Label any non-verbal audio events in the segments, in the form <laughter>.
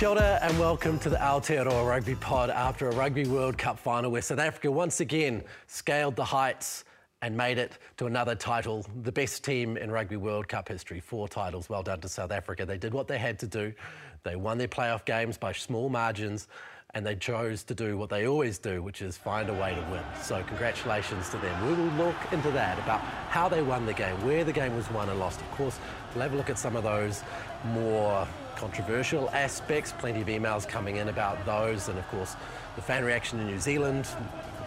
Kia ora and welcome to the Aotearoa Rugby Pod after a Rugby World Cup final where South Africa once again scaled the heights and made it to another title, the best team in Rugby World Cup history. Four titles, well done to South Africa. They did what they had to do. They won their playoff games by small margins and they chose to do what they always do, which is find a way to win. So congratulations to them. We will look into that, about how they won the game, where the game was won and lost. Of course, we'll have a look at some of those more controversial aspects. Plenty of emails coming in about those, and of course, the fan reaction in New Zealand,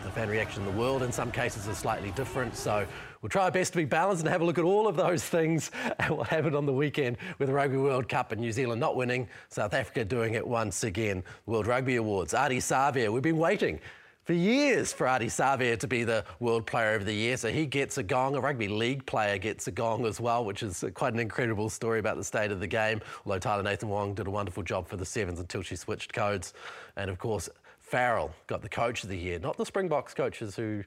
the fan reaction in the world in some cases is slightly different. So we'll try our best to be balanced and have a look at all of those things <laughs> and what happened on the weekend with the Rugby World Cup and New Zealand not winning, South Africa doing it once again. World Rugby Awards, Ardie Savea, we've been waiting for years for Ardie Savea to be the World Player of the Year. So he gets a gong. A rugby league player gets a gong as well, which is quite an incredible story about the state of the game. Although Tyla Nathan-Wong did a wonderful job for the Sevens until she switched codes. And of course, Farrell got the Coach of the Year, not the Springboks coaches who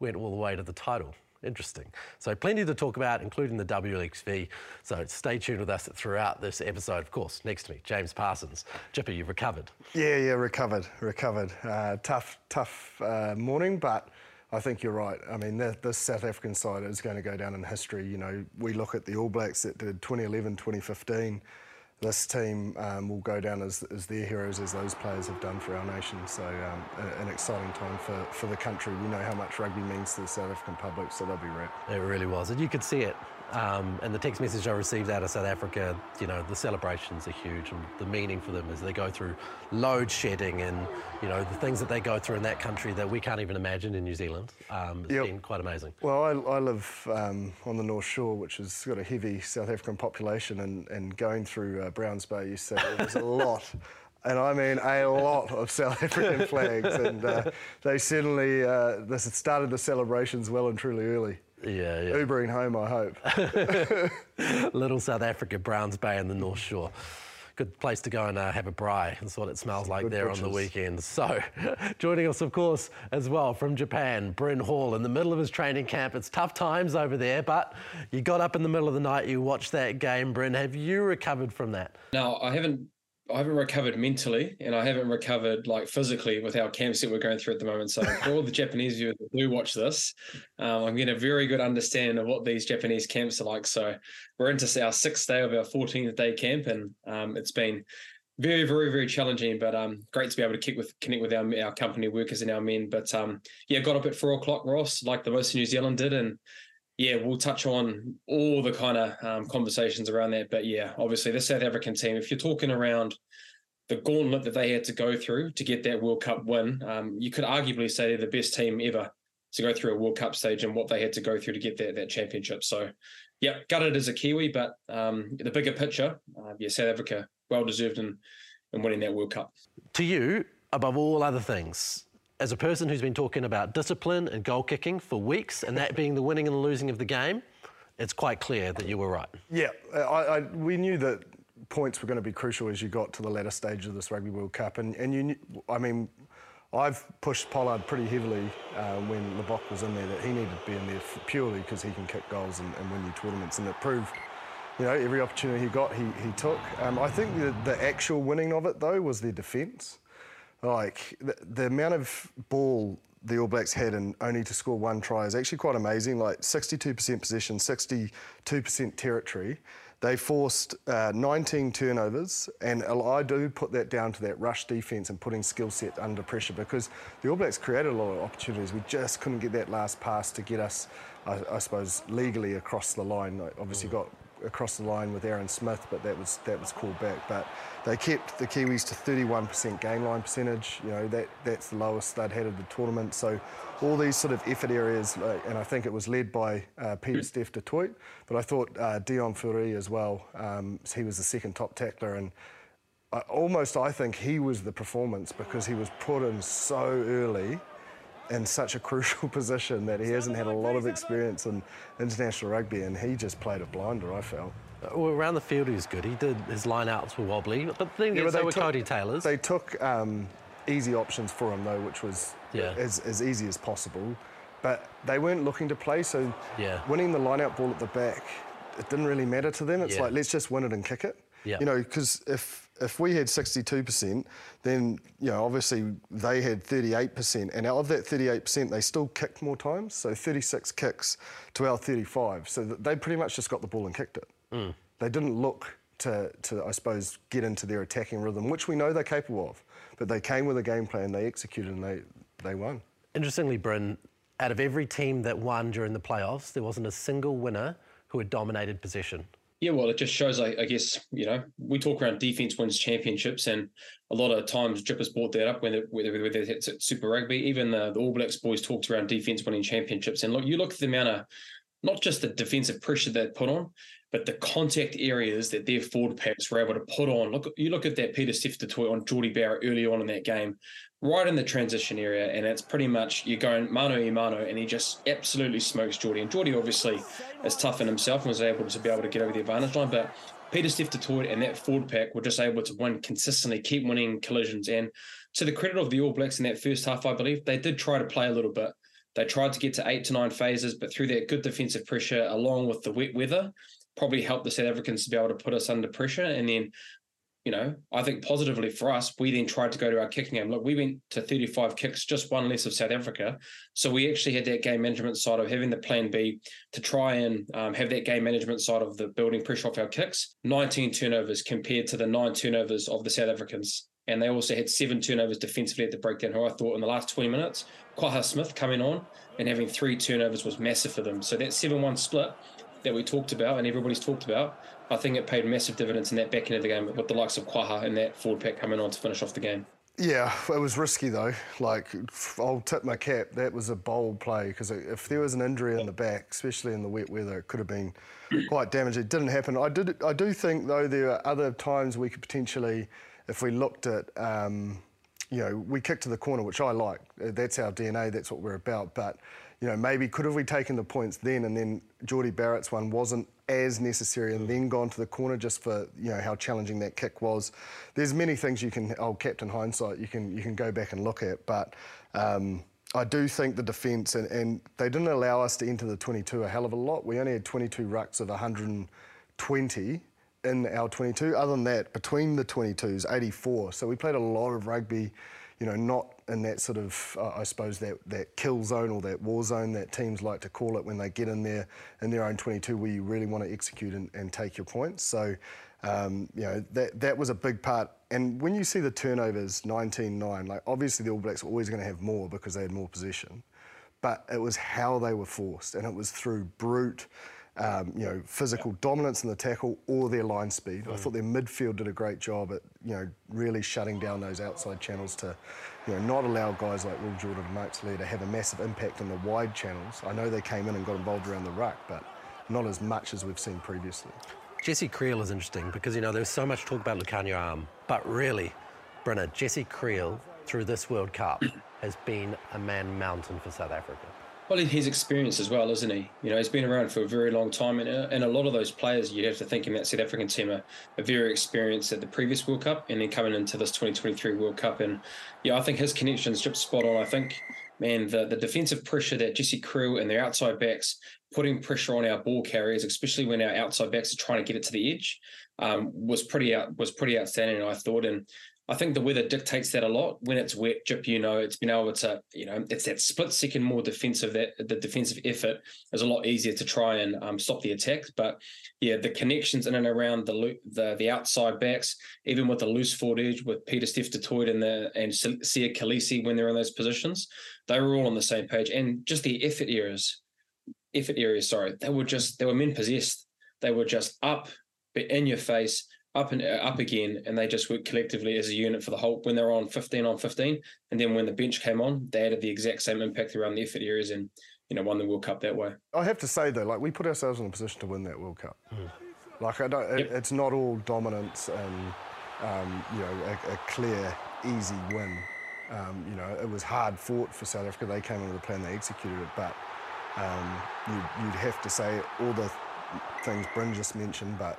went all the way to the title. Interesting. So, plenty to talk about, including the WXV. So, stay tuned with us throughout this episode. Of course, next to me, James Parsons. Jipper, you've recovered. Yeah, yeah, recovered, recovered. Uh, tough, tough uh, morning, but I think you're right. I mean, the, this South African side is going to go down in history. You know, we look at the All Blacks that did 2011, 2015 this team um, will go down as, as their heroes as those players have done for our nation. So um, an exciting time for, for the country. We know how much rugby means to the South African public, so they'll be wrapped. It really was, and you could see it. Um, and the text message I received out of South Africa, you know, the celebrations are huge, and the meaning for them is they go through load shedding and, you know, the things that they go through in that country that we can't even imagine in New Zealand. Um, it's Yep. been quite amazing. Well, I, I live um, on the North Shore, which has got a heavy South African population, and, and going through uh, Browns Bay, you said there's a lot. <laughs> And I mean a lot of South African flags, and uh, they certainly uh, this started the celebrations well and truly early. Yeah, yeah. Ubering home, I hope. <laughs> <laughs> Little South Africa, Browns Bay and the North Shore. Good place to go and uh, have a braai. That's what it smells like good there on the butchers. weekend. So, <laughs> joining us, of course, as well from Japan, Bryn Hall, in the middle of his training camp. It's tough times over there, but you got up in the middle of the night, you watched that game, Bryn. Have you recovered from that? Now I haven't I haven't recovered mentally and I haven't recovered like physically with our camps that we're going through at the moment. So for all the Japanese viewers that do watch this, um, I'm getting a very good understanding of what these Japanese camps are like. So we're into our sixth day of our 14th day camp and um, it's been very, very, very challenging, but um, great to be able to kick with, connect with our, our company workers and our men. But um, yeah, got up at four o'clock, Ross, like the most of New Zealand did. And yeah, we'll touch on all the kind of um, conversations around that. But yeah, obviously the South African team, if you're talking around the gauntlet that they had to go through to get that World Cup win, um, you could arguably say they're the best team ever to go through a World Cup stage and what they had to go through to get that that championship. So, yeah, gutted as a Kiwi, but um, the bigger picture, uh, yeah, South Africa well deserved in in winning that World Cup. To you, above all other things, as a person who's been talking about discipline and goal kicking for weeks, and that being the winning and the losing of the game, it's quite clear that you were right. Yeah, I, I, we knew that points were going to be crucial as you got to the latter stage of this Rugby World Cup, and and you, I mean, I've pushed Pollard pretty heavily uh, when Libbok was in there that he needed to be in there purely because he can kick goals and, and win you tournaments, and it proved. You know, every opportunity he got, he, he took. Um, I think the, the actual winning of it, though, was their defence. Like, the, the amount of ball the All Blacks had and only to score one try is actually quite amazing. Like 62% possession, 62% territory. They forced uh, 19 turnovers, and I do put that down to that rush defence and putting skill set under pressure because the All Blacks created a lot of opportunities. We just couldn't get that last pass to get us, I, I suppose, legally across the line. Like obviously, mm. got across the line with Aaron Smith, but that was that was called back. But they kept the Kiwis to 31% game line percentage. You know that that's the lowest they'd had of the tournament. So all these sort of effort areas, and I think it was led by uh, Pieter-Steph du Toit, but I thought uh, Deon Fourie as well. Um, he was the second top tackler and. I, almost, I think he was the performance because he was put in so early in such a crucial <laughs> position that he hasn't had a lot of experience in international rugby, and he just played a blinder. I felt. Well, around the field he was good. He did his lineouts were wobbly, but then yeah, they were took, Codie Taylor's. They took um, easy options for him though, which was yeah. as, as easy as possible. But they weren't looking to play, so yeah. winning the lineout ball at the back, it didn't really matter to them. It's yeah. like let's just win it and kick it. Yeah. You know, because if if we had 62%, then you know obviously they had 38%, and out of that 38%, they still kicked more times, so 36 kicks to our 35. So they pretty much just got the ball and kicked it. Mm. They didn't look to, to, I suppose, get into their attacking rhythm, which we know they're capable of. But they came with a game plan, they executed, and they they won. Interestingly, Bryn, out of every team that won during the playoffs, there wasn't a single winner who had dominated possession. Yeah, well, it just shows, I, I, guess, you know, we talk around defense wins championships, and a lot of times Drippers brought that up when they, whether it's Super Rugby. Even the, the All Blacks boys talked around defense winning championships. And look, you look at the amount of not just the defensive pressure they put on, but the contact areas that their forward packs were able to put on. Look, you look at that Pieter-Steph toy on Jordie Barrett early on in that game, right in the transition area, and it's pretty much you're going mano a mano, and he just absolutely smokes Jordie. And Jordie obviously is tough in himself and was able to be able to get over the advantage line, but Pieter-Steph and that forward pack were just able to win consistently, keep winning collisions. And to the credit of the All Blacks in that first half, I believe they did try to play a little bit. They tried to get to eight to nine phases, but through that good defensive pressure, along with the wet weather, probably helped the South Africans to be able to put us under pressure. And then, you know, I think positively for us, we then tried to go to our kicking game. Look, we went to 35 kicks, just one less of South Africa. So we actually had that game management side of having the plan B to try and um, have that game management side of the building pressure off our kicks. 19 turnovers compared to the nine turnovers of the South Africans. And they also had seven turnovers defensively at the breakdown, who I thought in the last 20 minutes, Kwagga Smith coming on and having three turnovers was massive for them. So that 7 1 split that we talked about and everybody's talked about, I think it paid massive dividends in that back end of the game with the likes of Kwagga and that forward pack coming on to finish off the game. Yeah, it was risky though. Like, I'll tip my cap. That was a bold play because if there was an injury in the back, especially in the wet weather, it could have been <clears throat> quite damaging. It didn't happen. I did. I do think though there are other times we could potentially, if we looked at, um, you know, we kicked to the corner, which I like. That's our DNA. That's what we're about. But you know, maybe could have we taken the points then and then Jordie Barrett's one wasn't as necessary and then gone to the corner just for, you know, how challenging that kick was. There's many things you can, oh, captain hindsight, you can, you can go back and look at, but um, I do think the defence, and, and they didn't allow us to enter the 22 a hell of a lot. We only had 22 rucks of 120 in our 22. Other than that, between the 22s, 84. So we played a lot of rugby you know, not in that sort of, uh, I suppose, that, that kill zone or that war zone that teams like to call it when they get in there in their own 22 where you really want to execute and, and take your points. So, um, you know, that, that was a big part. And when you see the turnovers 19-9, like obviously the All Blacks were always going to have more because they had more possession, but it was how they were forced and it was through brute, um, you know, physical dominance in the tackle or their line speed. Mm. I thought their midfield did a great job at, you know, really shutting down those outside channels to, you know, not allow guys like Will Jordan and Moxley to have a massive impact on the wide channels. I know they came in and got involved around the ruck, but not as much as we've seen previously. Jesse Kriel is interesting because, you know, there's so much talk about Lukhanyo Am, but really, Brenner, Jesse Kriel through this World Cup <coughs> has been a man mountain for South Africa. Well, he's experienced as well, isn't he? You know, he's been around for a very long time, and, uh, and a lot of those players you'd have to think in that South African team are, are, very experienced at the previous World Cup, and then coming into this 2023 World Cup, and yeah, I think his connections just spot on. I think, man, the the defensive pressure that Jesse Kriel and their outside backs putting pressure on our ball carriers, especially when our outside backs are trying to get it to the edge, um, was pretty out was pretty outstanding. I thought, and I think the weather dictates that a lot. When it's wet, Jip, you know, it's been able to, you know, it's that split second more defensive that the defensive effort is a lot easier to try and um, stop the attacks. But yeah, the connections in and around the the the outside backs, even with the loose forward edge with Pieter-Steph du Toit and the and Siya Kolisi when they're in those positions, they were all on the same page. And just the effort areas, effort areas, sorry, they were just they were men possessed. They were just up, in your face up and uh, up again, and they just worked collectively as a unit for the whole. When they were on fifteen on fifteen, and then when the bench came on, they added the exact same impact around the effort areas and you know won the World Cup that way. I have to say though, like we put ourselves in a position to win that World Cup. Mm. Like I don't, yep. it's not all dominance and um, you know a, a, clear easy win. Um, you know it was hard fought for South Africa. They came in with a plan, they executed it, but um, you'd, you'd have to say all the things Bryn just mentioned, but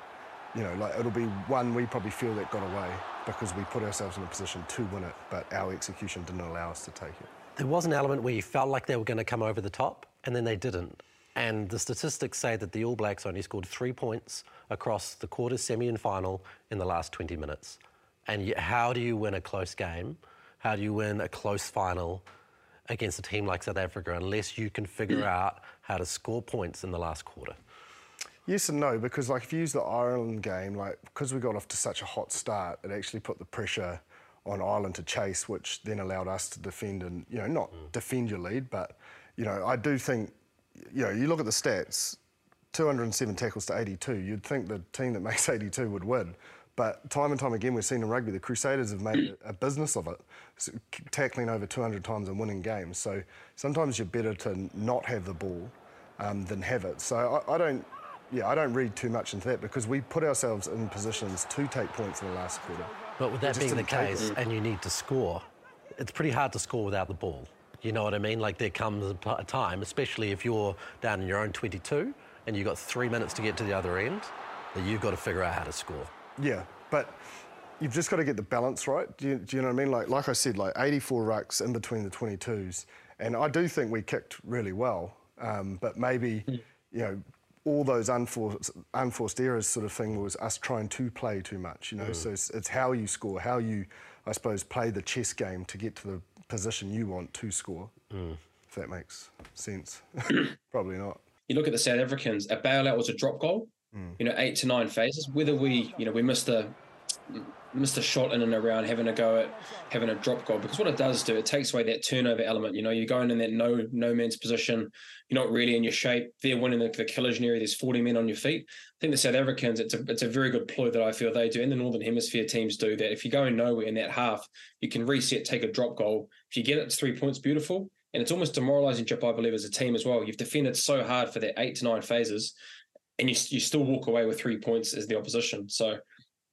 you know, like it'll be one we probably feel that got away because we put ourselves in a position to win it, but our execution didn't allow us to take it. There was an element where you felt like they were going to come over the top, and then they didn't. And the statistics say that the All Blacks only scored three points across the quarter, semi, and final in the last 20 minutes. And how do you win a close game? How do you win a close final against a team like South Africa unless you can figure <clears throat> out how to score points in the last quarter? Yes and no, because like if you use the Ireland game, like because we got off to such a hot start, it actually put the pressure on Ireland to chase, which then allowed us to defend and you know not mm. defend your lead, but you know I do think you know you look at the stats, 207 tackles to 82. You'd think the team that <laughs> makes 82 would win, but time and time again we've seen in rugby the Crusaders have made a business of it, tackling over 200 times and winning games. So sometimes you're better to not have the ball um, than have it. So I, I don't yeah, I don't read too much into that because we put ourselves in positions to take points in the last quarter. But with that being the case, and you need to score, it's pretty hard to score without the ball. You know what I mean? Like there comes a time, especially if you're down in your own 22 and you've got three minutes to get to the other end, that you've got to figure out how to score. Yeah, but you've just got to get the balance right. Do you, do you know what I mean? Like, like I said, like 84 rucks in between the 22s, and I do think we kicked really well. Um, but maybe, hmm. you know, all those unforced, unforced errors sort of thing was us trying to play too much, you know. Mm. So it's, it's, how you score, how you, I suppose, play the chess game to get to the position you want to score. Mm. If that makes sense, <coughs> <laughs> probably not. You look at the South Africans. A bailout was a drop goal. Mm. You know, eight to nine phases. Whether we, you know, we missed a a shot in and around having a go at having a drop goal because what it does do it takes away that turnover element you know you're going in that no no man's position you're not really in your shape they're winning the, the collision area there's 40 men on your feet i think the south africans it's a, it's a very good ploy that i feel they do and the northern hemisphere teams do that if you're going nowhere in that half you can reset take a drop goal if you get it it's three points beautiful and it's almost demoralizing Jip, I believe, as a team as well. You've defended so hard for that eight to nine phases, and you, you still walk away with three points as the opposition. So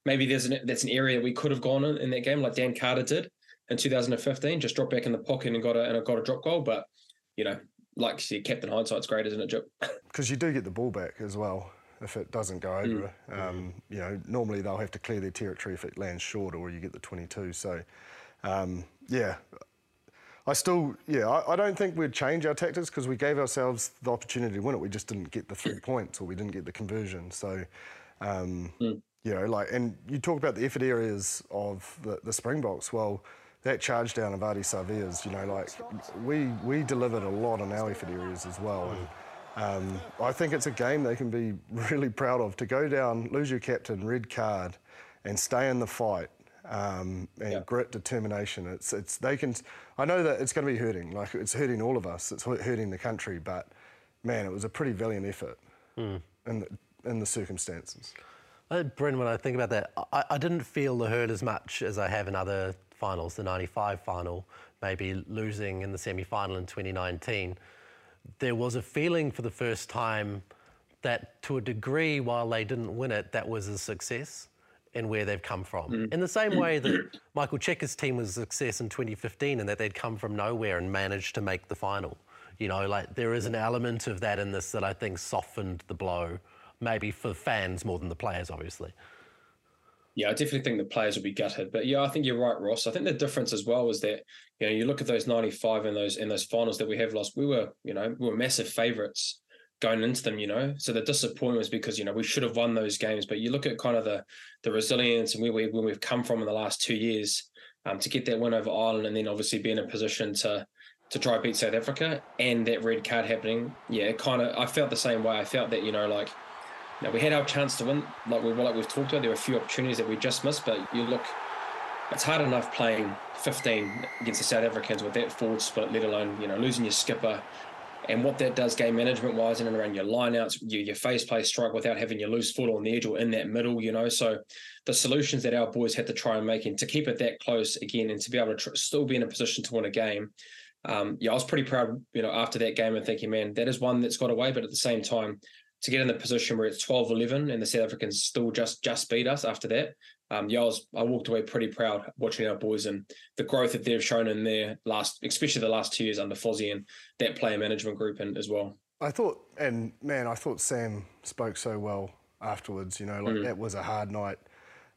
maybe there's an that's an area we could have gone in in that game, like Dan Carter did in 2015, just dropped back in the pocket and got a and got a drop goal. But you know, like you said, Captain Hindsight's great, isn't it, Jip? <laughs> Because you do get the ball back as well if it doesn't go over. Mm. Um, you know, normally they'll have to clear their territory if it lands short, or you get the 22. So, um, yeah. I still, yeah, I, I, don't think we'd change our tactics because we gave ourselves the opportunity to win it. We just didn't get the three points or we didn't get the conversion. So, um, mm. You know, like, and you talk about the effort areas of the, the Springboks. Well, that charge down of Ardie Savea's, you know, like, we, we delivered a lot on our effort areas as well. And um, I think it's a game they can be <laughs> really proud of. To go down, lose your captain, red card, and stay in the fight um, and yeah. grit, determination. It's, it's, they can, I know that it's going to be hurting, like it's hurting all of us, it's hurting the country, but man, it was a pretty valiant effort mm. in, the, in the circumstances. Bryn, when I think about that, I, I, didn't feel the hurt as much as I have in other finals. The 95 final, maybe losing in the semi final in 2019. There was a feeling for the first time that, to a degree, while they didn't win it, that was a success in where they've come from. Mm. In the same way that Michael Cheika's team was a success in 2015 and that they'd come from nowhere and managed to make the final. You know, like there is an element of that in this that I think softened the blow maybe for fans more than the players, obviously. Yeah, I definitely think the players will be gutted. But yeah, I think you're right, Ross. I think the difference as well is that you know you look at those 95 and those in those finals that we have lost. We were you know we were massive favourites going into them, you know. So the disappointment was because you know we should have won those games. But you look at kind of the the resilience and where we where we've come from in the last two years um, to get that win over Ireland, and then obviously be in a position to to try beat South Africa, and that red card happening. Yeah, kind of. I felt the same way. I felt that you know like. You we had our chance to win, like we like we've talked about. There were a few opportunities that we just missed, but you look, it's hard enough playing 15 against the South Africans with that forward split, let alone you know losing your skipper, and what that does game management wise in and around your lineouts, your, your face play strike without having your loose foot on the edge or in that middle, you know. So the solutions that our boys had to try and make and to keep it that close again and to be able to tr- still be in a position to win a game. Um, yeah, I was pretty proud, you know, after that game and thinking, man, that is one that's got away. But at the same time, to get in the position where it's 12 11 and the South Africans still just just beat us after that, um, yeah, I was I walked away pretty proud watching our boys and the growth that they've shown in their last, especially the last two years under Fozzie and that player management group and as well. I thought, and man, I thought Sam spoke so well afterwards. You know, like mm. that was a hard night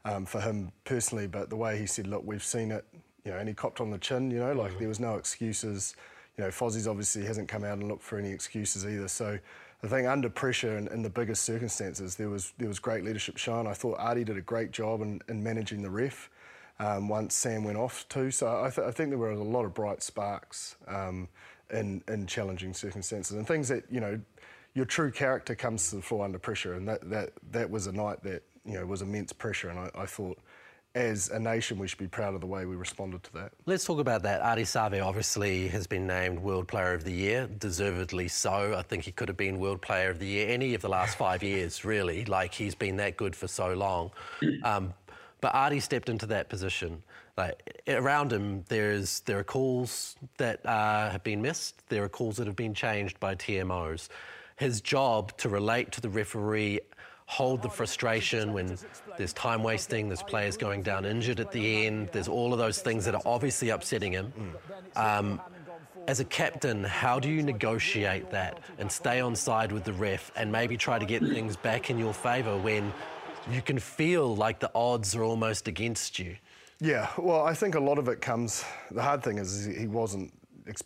um, for him personally, but the way he said, "Look, we've seen it," you know, and he copped on the chin. You know, like mm. there was no excuses. You know, Fozzie's obviously hasn't come out and looked for any excuses either. So I think under pressure and in the biggest circumstances, there was there was great leadership shown. I thought Ardie did a great job in, in managing the ref um, once Sam went off too. So I, th- I, think there were a lot of bright sparks um, in in challenging circumstances and things that you know your true character comes to the floor under pressure, and that that that was a night that you know was immense pressure, and I, I thought as a nation, we should be proud of the way we responded to that. Let's talk about that. Ardie Savea obviously has been named World Player of the Year, deservedly so. I think he could have been World Player of the Year any of the last five years, really. Like he's been that good for so long. Um, but Ardie stepped into that position. Like around him, there's there are calls that uh, have been missed. There are calls that have been changed by TMOs. His job to relate to the referee hold the frustration when there's time wasting, there's players going down injured at the end, there's all of those things that are obviously upsetting him. Um, as a captain, how do you negotiate that and stay on side with the ref and maybe try to get things back in your favour when you can feel like the odds are almost against you? Yeah, well, I think a lot of it comes. The hard thing is he wasn't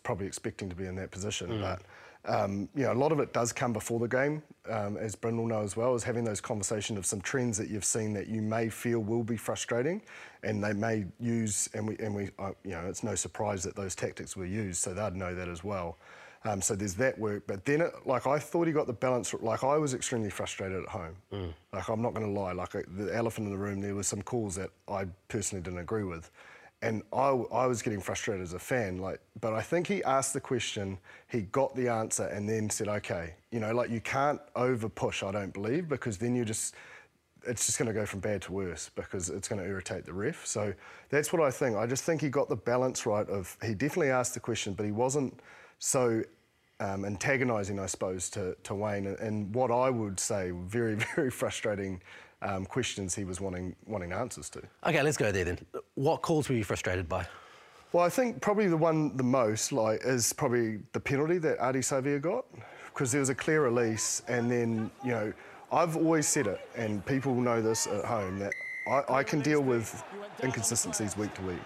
probably expecting to be in that position, mm. but um, you know, a lot of it does come before the game, um, as Bryn will know as well, is having those conversations of some trends that you've seen that you may feel will be frustrating, and they may use, and we, and we, uh, you know, it's no surprise that those tactics were used, so they'd know that as well. Um, so there's that work, but then, it, like I thought he got the balance. Like I was extremely frustrated at home. Mm. Like I'm not going to lie. Like the elephant in the room, there were some calls that I personally didn't agree with and I, I was getting frustrated as a fan. Like, but I think he asked the question, he got the answer, and then said, "Okay, you know, like you can't over push. I don't believe because then you just." It's just going to go from bad to worse because it's going to irritate the ref. So that's what I think. I just think he got the balance right. Of he definitely asked the question, but he wasn't so um, antagonising, I suppose, to, to Wayne. And, and what I would say, very, <laughs> very frustrating um, questions he was wanting wanting answers to. Okay, let's go there then. What calls were you frustrated by? Well, I think probably the one the most like is probably the penalty that Ardie Savea got because there was a clear release, and then you know I've always said it, and people know this at home that I, I can deal with inconsistencies week to week.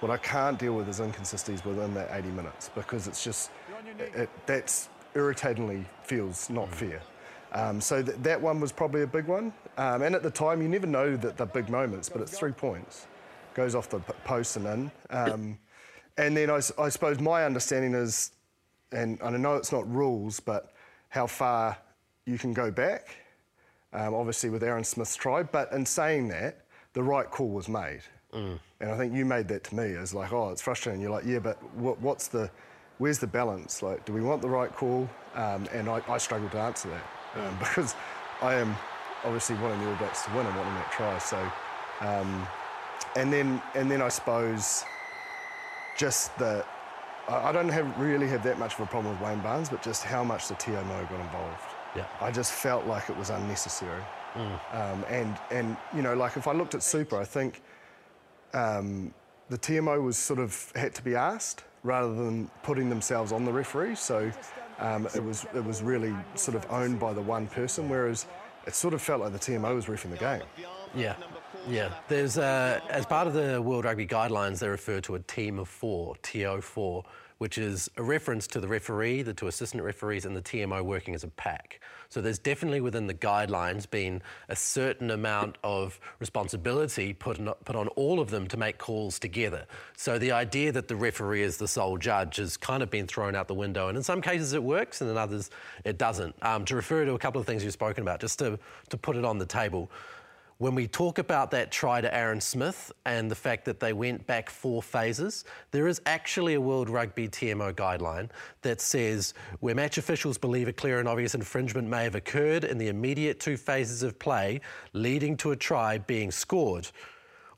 What I can't deal with is inconsistencies within that 80 minutes because it's just it, that's irritatingly feels not mm. fair. Um, so th- that one was probably a big one. Um, and at the time, you never know that the big moments, but it's three points. Goes off the p- post and in. Um, and then I, I, suppose my understanding is, and, I know it's not rules, but how far you can go back, um, obviously with Aaron Smith's try. But in saying that, the right call was made. Mm. And I think you made that to me as like, oh, it's frustrating. You're like, yeah, but what, what's the, where's the balance? Like, do we want the right call? Um, and I, I struggled to answer that um, <laughs> because I am obviously wanting the All Blacks to win and wanting that try. So, um, and then and then I suppose just the I, don't have really have that much of a problem with Wayne Barnes, but just how much the TMO got involved. Yeah. I just felt like it was unnecessary. Mm. Um, and and you know, like if I looked at Super, I think um, the TMO was sort of had to be asked rather than putting themselves on the referee. So um, it was it was really sort of owned by the one person, whereas it sort of felt like the TMO was refing the game. Yeah, yeah. There's uh, as part of the World Rugby guidelines, they refer to a team of four, TO4, which is a reference to the referee, the two assistant referees, and the TMO working as a pack. So there's definitely within the guidelines been a certain amount of responsibility put on, put on all of them to make calls together. So the idea that the referee is the sole judge has kind of been thrown out the window, and in some cases it works, and in others it doesn't. Um, to refer to a couple of things you've spoken about, just to, to put it on the table when we talk about that try to Aaron Smith and the fact that they went back four phases, there is actually a World Rugby TMO guideline that says where match officials believe a clear and obvious infringement may have occurred in the immediate two phases of play leading to a try being scored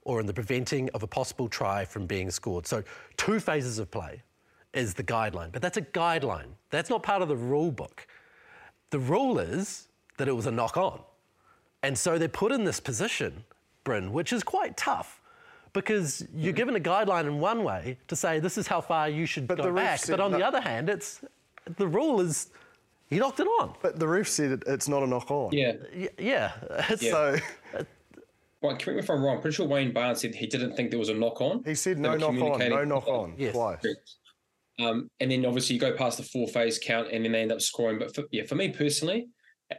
or in the preventing of a possible try from being scored. So, two phases of play is the guideline, but that's a guideline. That's not part of the rule book. The rule is that it was a knock on. And so they're put in this position, Bryn, which is quite tough because you're given a guideline in one way to say this is how far you should But go the back. But on the other hand, it's the rule is he knocked it on. But the ref said it, it's not a knock on. Yeah. Y- yeah. It's- <laughs> So Well, <laughs> correct me if I'm wrong. Pretty sure Wayne Barnes said he didn't think there was a knock on. he said no were knock on, no knock on Yes. twice. Um, and then obviously you go past the four phase count and then they end up scoring. But for, yeah, for me personally,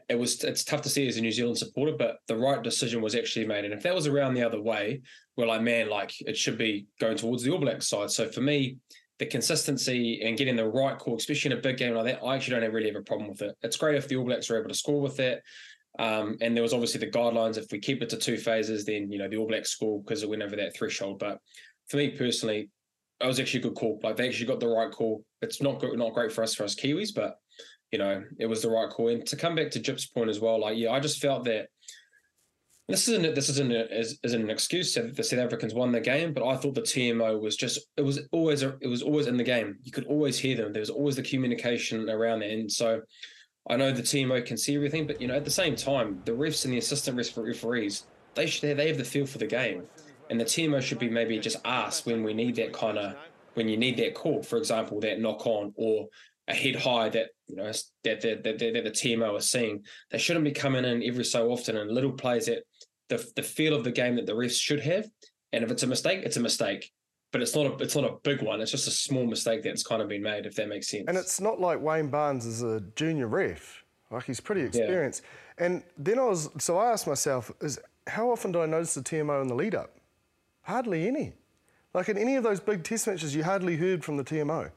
it was it's tough to see as a New Zealand supporter, but the right decision was actually made. And if that was around the other way, we're like, man, like it should be going towards the All Blacks side. So for me, the consistency and getting the right call, especially in a big game like that, I actually don't really have a problem with it. It's great if the All Blacks are able to score with that. Um, and there was obviously the guidelines. If we keep it to two phases, then you know the All Blacks score because it went over that threshold. But for me personally, that was actually a good call. Like they actually got the right call. It's not good, not great for us for us Kiwis, but you know it was the right call. And to come back to Jip's point as well, like yeah, I just felt that this isn't this isn't a, is, isn't an excuse that the South Africans won the game, but I thought the TMO was just it was always a, it was always in the game. You could always hear them. There was always the communication around it, and so. I know the TMO can see everything, but you know, at the same time, the refs and the assistant ref- referees, they should they have the feel for the game, and the TMO should be maybe just asked when we need that kind of when you need that call, for example, that knock on or a head high that you know that that, that, that, that the TMO is seeing. They shouldn't be coming in every so often and little plays that the the feel of the game that the refs should have. And if it's a mistake, it's a mistake. But it's not a it's not a big one. It's just a small mistake that's kind of been made, if that makes sense. And it's not like Wayne Barnes is a junior ref. Like he's pretty experienced. And then I was so I asked myself, is how often do I notice the TMO in the lead up? Hardly any. Like in any of those big test matches, you hardly heard from the TMO.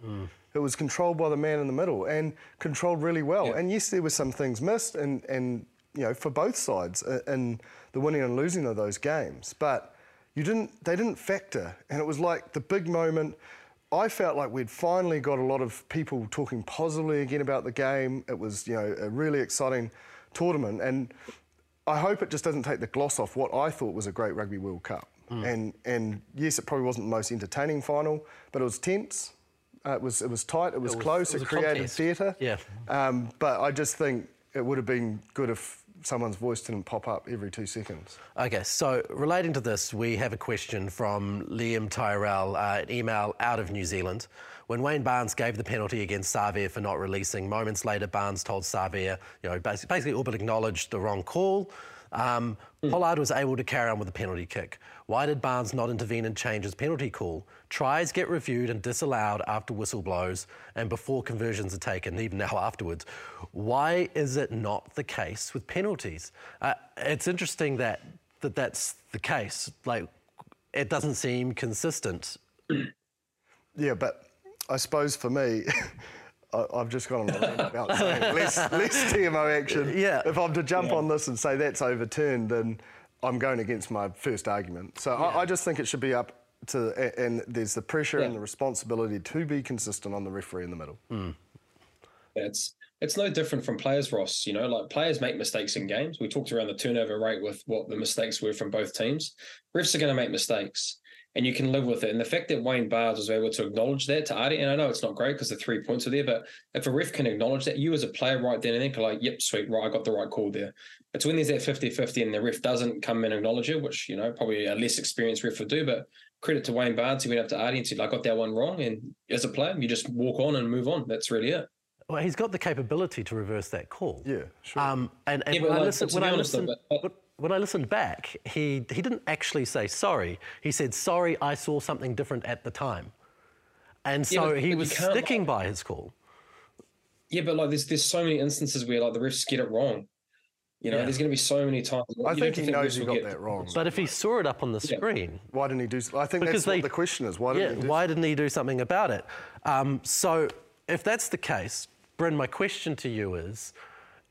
It was controlled by the man in the middle and controlled really well. Yeah. And yes, there were some things missed, and, and you know for both sides uh, in the winning and losing of those games. But you didn't. They didn't factor, and it was like the big moment. I felt like we'd finally got a lot of people talking positively again about the game. It was, you know, a really exciting tournament, and I hope it just doesn't take the gloss off what I thought was a great Rugby World Cup. And and yes, it probably wasn't the most entertaining final, but it was tense. Uh, it was it was tight. It was, was- close. it was It, created theatre. Yeah. Um, but I just think it would have been good if someone's voice didn't pop up every two seconds. Okay, so relating to this, we have a question from Liam Tyrell, uh, an email out of New Zealand. When Wayne Barnes gave the penalty against Savea for not releasing, moments later Barnes told Savea, you know, basically, basically all but acknowledged the wrong call. Um, Pollard was able to carry on with the penalty kick. Why did Barnes not intervene and change his penalty call? Tries get reviewed and disallowed after whistle blows and before conversions are taken, even now <laughs> afterwards. Why is it not the case with penalties? Uh, it's interesting that, that that's the case. Like, it doesn't seem consistent. <clears throat> Yeah, but I suppose for me, <laughs> I, I've just gone on a rant about <laughs> saying less, less TMO action. Yeah. If I'm to jump on this and say that's overturned, then I'm going against my first argument. So I, I just think it should be up to, and there's the pressure and the responsibility to be consistent on the referee in the middle. Hmm. It's it's no different from players, Ross. You know, like players make mistakes in games. We talked around the turnover rate with what the mistakes were from both teams. Refs are going to make mistakes, and you can live with it. And the fact that Wayne Barnes was able to acknowledge that to Ardie, and I know it's not great because the three points are there, but if a ref can acknowledge that, you as a player right then and then can like, yep, sweet, right, I got the right call there. But when there's that 50-50 and the ref doesn't come and acknowledge it, which, you know, probably a less experienced ref would do, but credit to Wayne Barnes, he went up to Ardie and said, I got that one wrong. And as a player, you just walk on and move on. That's really it. Well, he's got the capability to reverse that call. Yeah, sure. Um, and and Yeah, when, but I listen, to when, be I honest, though, listened, but- when- when I listened back, he, he didn't actually say sorry. He said, sorry, I saw something different at the time. And Yeah, so but- he but was sticking by his call. Yeah, but like there's there's so many instances where like the refs get it wrong. You know, Yeah. there's going to be so many times. I think don't he knows he will got get- that wrong. But if he saw it up on the Yeah. screen, Why didn't he do? I think Because that's what the question is. Why yeah, didn't he do? why didn't he do something about it? Um, so if that's the case, Bryn, my question to you is,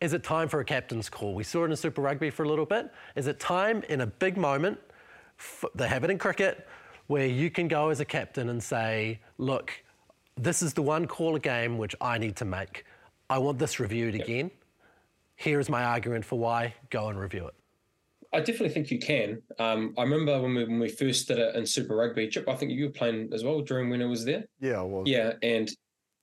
is it time for a captain's call? We saw it in Super Rugby for a little bit. Is it time in a big moment, they have it in cricket, where you can go as a captain and say, look, this is the one call a game which I need to make. I want this reviewed again. Here is my argument for why. Go and review it. I definitely think you can. Um, I remember when we when we first did it in Super Rugby. Chip, I think you were playing as well during when it was there. Yeah, I was. Yeah, and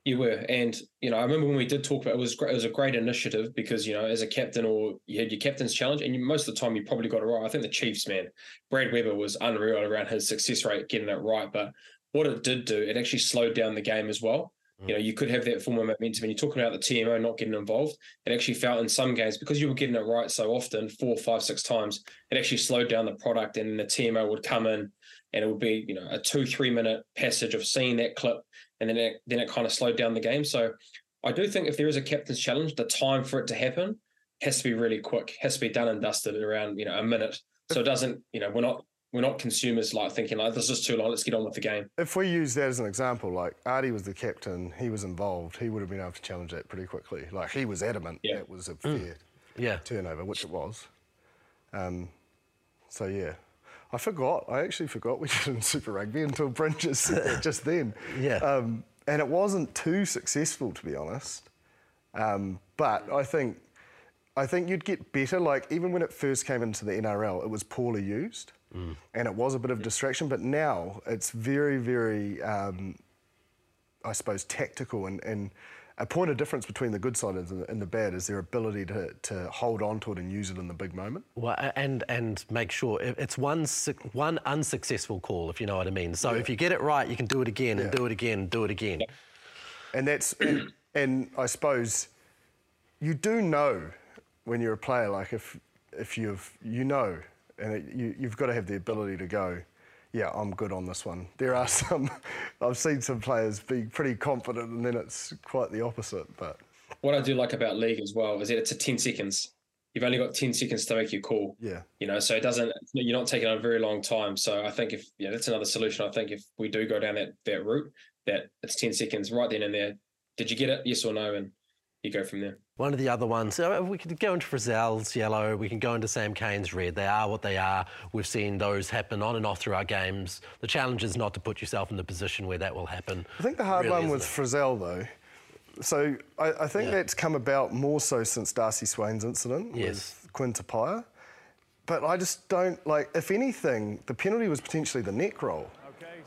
you were, and you know, I remember when we did talk about it, it was great. It was a great initiative because you know, as a captain, or you had your captain's challenge, and you, most of the time you probably got it right. I think the Chiefs, man, Brad Weber was unreal around his success rate getting it right. But what it did do, it actually slowed down the game as well. You know, mm. you could have that form of momentum, and you're talking about the TMO not getting involved. It actually felt in some games because you were getting it right so often, four, five, six times. It actually slowed down the product, and the TMO would come in, and it would be you know a two, three minute passage of seeing that clip and then it, then it kind of slowed down the game. So I do think if there is a captain's challenge, the time for it to happen has to be really quick, has to be done and dusted around you know a minute. So it doesn't you know we're not we're not consumers like thinking like this is too long, let's get on with the game. If we use that as an example, like Ardie was the captain, he was involved, he would have been able to challenge that pretty quickly. Like he was adamant Yeah. that was a fair Yeah. turnover, which it was. Um, so yeah, I forgot. I actually forgot we did it in Super Rugby until Brent just <laughs> said that just then. Yeah. Um, and it wasn't too successful, to be honest. Um, but I think I think you'd get better. Like even when it first came into the NRL, it was poorly used, and it was a bit of distraction. But now it's very, very, um, I suppose, tactical and. and a point of difference between the good side and the, and the bad is their ability to, to hold on to it and use it in the big moment. Well, and and make sure it's one one unsuccessful call, if you know what I mean. So if you get it right, you can do it again and Yeah. do it again and do it again. And that's and, and I suppose you do know when you're a player, like if if you've you know, and it, you you've got to have the ability to go. Yeah, I'm good on this one. There are <laughs> some, I've seen some players be pretty confident, and then it's quite the opposite. But What I do like about league as well is that it's a ten seconds. You've only got ten seconds to make your call. yeah, You know, so it doesn't. You're not taking a very long time. So I think if yeah, that's another solution. I think if we do go down that that route, that it's ten seconds right then and there. Did you get it? Yes or no? And you go from there. One of the other ones, uh, we could go into Frizell's yellow, we can go into Sam Cane's red. They are what they are. We've seen those happen on and off through our games. The challenge is not to put yourself in the position where that will happen. I think the hard really, one isn't with it? Frizzell though. So I, I think Yeah. that's come about more so since Darcy Swain's incident Yes. with Quinn Tupaea. But I just don't like. If anything, the penalty was potentially the neck roll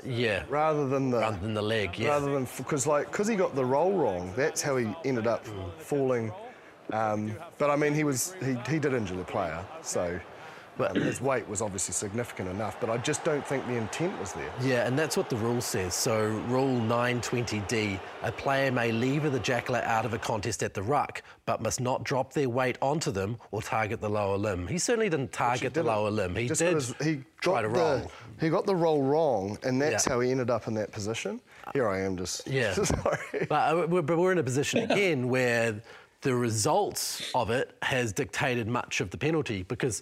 Yeah, rather than the rather than the leg. Yeah. rather than because like because he got the roll wrong. That's how he ended up falling. Um, but I mean, he was he, he did injure the player, so um, his weight was obviously significant enough. But I just don't think the intent was there. Yeah, and that's what the rule says. So, Rule 920D a player may lever the jackler out of a contest at the ruck, but must not drop their weight onto them or target the lower limb. He certainly didn't target the lower limb. He Just did his- he try to the, roll. He got the roll wrong, and that's Yeah. how he ended up in that position. Here I am, just Yeah. <laughs> sorry. But, uh, we're, but we're in a position again where the results of it has dictated much of the penalty because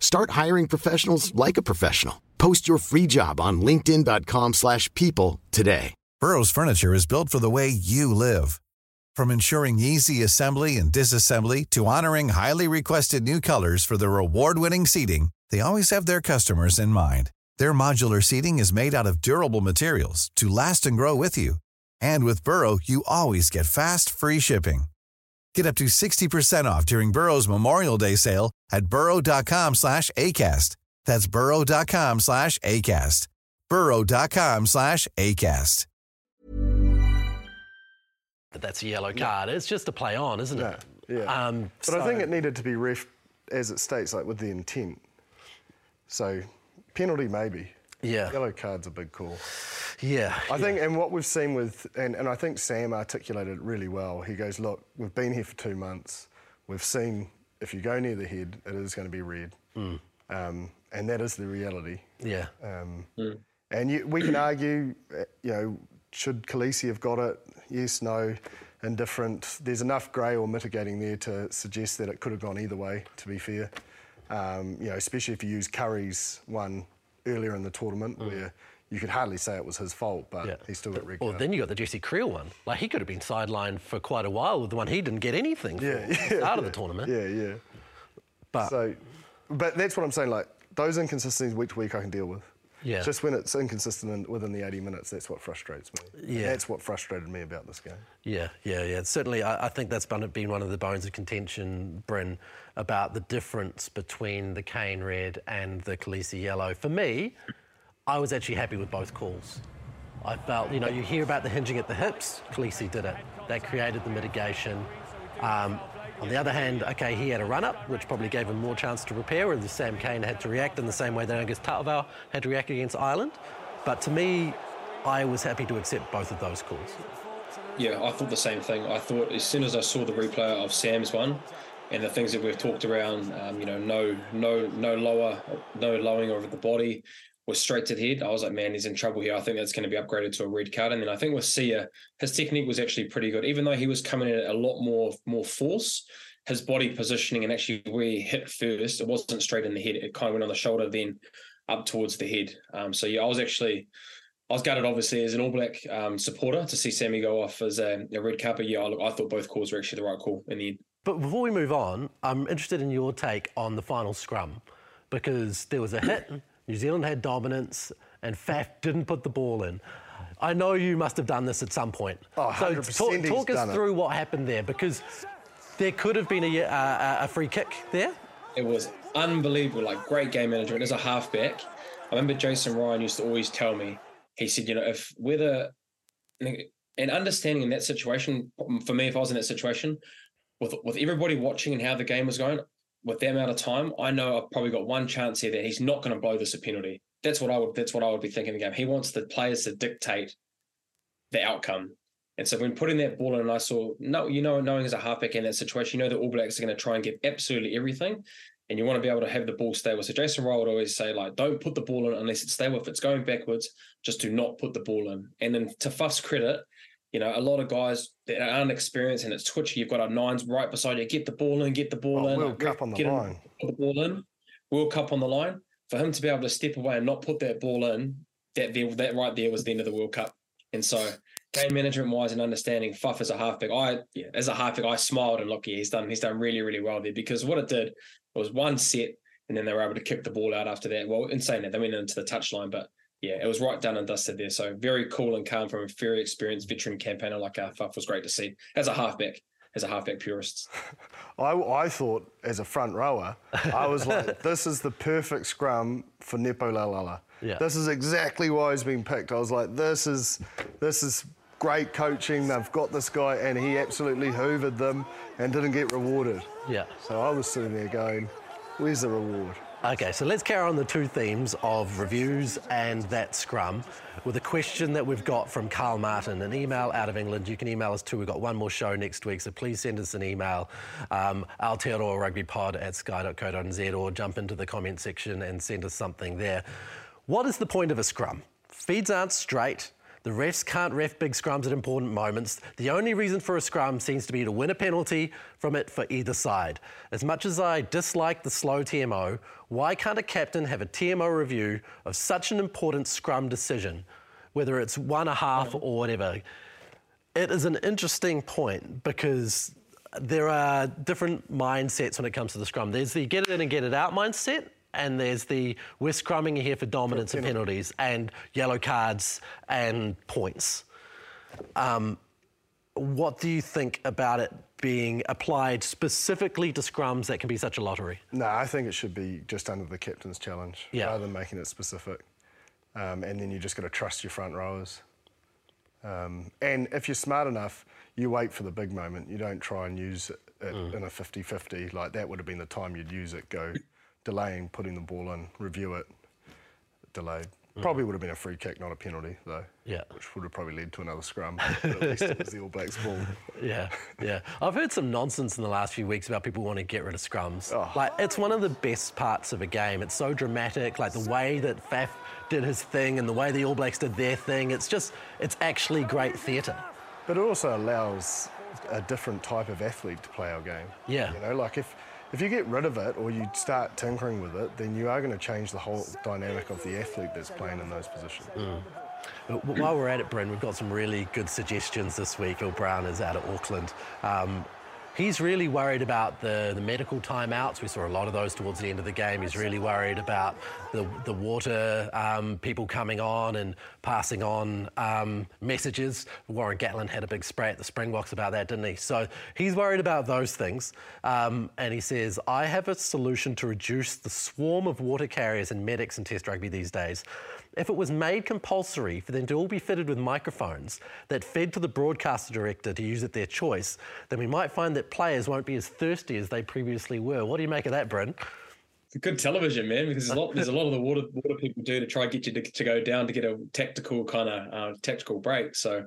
Start hiring professionals like a professional. Post your free job on linkedin.com/people slash people today. Burrow's furniture is built for the way you live. From ensuring easy assembly and disassembly to honoring highly requested new colors for their award-winning seating, they always have their customers in mind. Their modular seating is made out of durable materials to last and grow with you. And with Burrow, you always get fast, free shipping. Get up to 60% off during Burrow's Memorial Day sale at burrow.com slash ACAST. That's burrow.com slash ACAST. burrow.com slash ACAST. that that's a yellow card. It's just a play on, isn't it? yeah. Um, but I think it needed to be ref as it states, like with the intent. So penalty maybe. Yeah. Yellow card's a big call. Yeah. I think, and what we've seen with, and, and I think Sam articulated it really well. He goes, look, we've been here for two months. We've seen if you go near the head, it is going to be red. Um, and that is the reality. Yeah. Um, And you, we can argue, uh, you know, should Kolisi have got it? Yes, no, indifferent. There's enough grey or mitigating there to suggest that it could have gone either way, to be fair. Um, you know, especially if you use Curry's one earlier in the tournament mm. where you could hardly say it was his fault, but Yeah. he still got red Or card. then you got the Jesse Kriel one. Like he could have been sidelined for quite a while with the one he didn't get anything for Yeah, at the yeah, of the tournament. Yeah, yeah. But So, but that's what I'm saying. Like those inconsistencies week to week, I can deal with. Yeah. Just when it's inconsistent in, within the 80 minutes, that's what frustrates me. And Yeah. That's what frustrated me about this game. Yeah, yeah, yeah. Certainly, I, I think that's been been one of the bones of contention, Bryn, about the difference between the Cane red and the Kolisi yellow. For me, I was actually happy with both calls. I felt, you know, you hear about the hinging at the hips, Kolisi did it. That created the mitigation. Um, on the other hand, okay, he had a run up, which probably gave him more chance to prepare, whereas Sam Cane had to react in the same way that Angus Ta'avao had to react against Ireland. But to me, I was happy to accept both of those calls. Yeah, I thought the same thing. I thought as soon as I saw the replay of Sam's one, and the things that we've talked around, um, you know, no, no, no lower, no lowering of the body, was straight to the head. I was like, man, he's in trouble here. I think that's going to be upgraded to a red card. And then I think with Siya, his technique was actually pretty good, even though he was coming in a lot more more force. His body positioning and actually where he hit first, it wasn't straight in the head. It kind of went on the shoulder, then up towards the head. Um, so yeah, I was actually. I was gutted, obviously, as an All Black um, supporter to see Sammy go off as a, a red card. But yeah, I, I thought both calls were actually the right call in the end. But before we move on, I'm interested in your take on the final scrum because there was a hit, New Zealand had dominance, and Faf didn't put the ball in. I know you must have done this at some point. Oh, so 100% talk, he's talk us done it. through what happened there because there could have been a, a, uh, uh, a free kick there. It was unbelievable, like great game management. As a halfback, I remember Jason Ryan used to always tell me, he said, you know, if whether and understanding in that situation, for me, if I was in that situation, with with everybody watching and how the game was going, with that amount of time, I know I've probably got one chance here that he's not going to blow this a penalty. That's what I would. That's what I would be thinking in the game. He wants the players to dictate the outcome. And so when putting that ball in, and I saw no, you know, knowing as a halfback in that situation, you know the All Blacks are going to try and give absolutely everything, and you want to be able to have the ball stable. So Jason Rowe would always say, like, don't put the ball in unless it's stable. If it's going backwards, just do not put the ball in. And then to Faf's credit, you know, a lot of guys that aren't experienced and it's twitchy. You've got our nines right beside you. Get the ball in, get the ball Oh, in. World Cup on the get him- line. put the ball in. World Cup on the line. For him to be able to step away and not put that ball in, that there, that right there was the end of the World Cup. And so, game management wise and understanding Faf as a halfback, I yeah, as a halfback, I smiled and look, yeah, he's done he's done really really well there because what it did was one set, and then they were able to kick the ball out after that. Well, in saying that, they went into the touchline, but yeah, it was right done and dusted there. So very cool and calm from a very experienced veteran campaigner like uh, Faf was great to see as a halfback, as a halfback purist. <laughs> I, I thought as a front rower, I was like, <laughs> this is the perfect scrum for Nepo Laulala. Yeah. This is exactly why he's been picked. I was like, this is this is great coaching. They've got this guy, and he absolutely hoovered them and didn't get rewarded. Yeah. So I was sitting there going, where's the reward? Okay, so let's carry on the two themes of reviews and that scrum with a question that we've got from Carl Martin, an email out of England. You can email us too. We've got one more show next week, so please send us an email, um, Aotearoa Rugby Pod at sky.co.nz or jump into the comment section and send us something there. What is the point of a scrum? Feeds aren't straight. The refs can't ref big scrums at important moments. The only reason for a scrum seems to be to win a penalty from it for either side. As much as I dislike the slow TMO, why can't a captain have a TMO review of such an important scrum decision, whether it's one and a half or whatever? It is an interesting point because there are different mindsets when it comes to the scrum. There's the get it in and get it out mindset, and there's the we're scrumming here for dominance and penalties and yellow cards and points. Um, what do you think about it being applied specifically to scrums that can be such a lottery? No, I think it should be just under the captain's challenge Yeah. rather than making it specific. Um, and then you just got to trust your front rowers. Um, and if you're smart enough, you wait for the big moment. You don't try and use it in a 50-50. Like that would have been the time you'd use it. Go delaying, putting the ball in, review it, delayed. Probably would have been a free kick, not a penalty, though. Yeah. Which would have probably led to another scrum. But at least it was the All Blacks ball. <laughs> Yeah, yeah. I've heard some nonsense in the last few weeks about people wanting to get rid of scrums. Oh. Like, it's one of the best parts of a game. It's so dramatic. Like the way that Faf did his thing and the way the All Blacks did their thing. It's just, it's actually great theatre. But it also allows a different type of athlete to play our game. Yeah. You know, like if if you get rid of it or you start tinkering with it, then you are going to change the whole dynamic of the athlete that's playing in those positions. W- while we're at it, Bryn, we've got some really good suggestions this week. Phil Brown is out of Auckland. Um, he's really worried about the, the medical timeouts. We saw a lot of those towards the end of the game. He's really worried about the, the water um, people coming on and passing on um, messages. Warren Gatland had a big spray at the Springboks about that, didn't he? So he's worried about those things. Um, and he says, I have a solution to reduce the swarm of water carriers and medics in Test rugby these days. If it was made compulsory for them to all be fitted with microphones that fed to the broadcaster director to use at their choice, then we might find that players won't be as thirsty as they previously were. What do you make of that, Bryn? Good television, man, because there's a lot, there's a lot of the water water people do to try and get you to, to go down to get a tactical kind of uh, tactical break. So,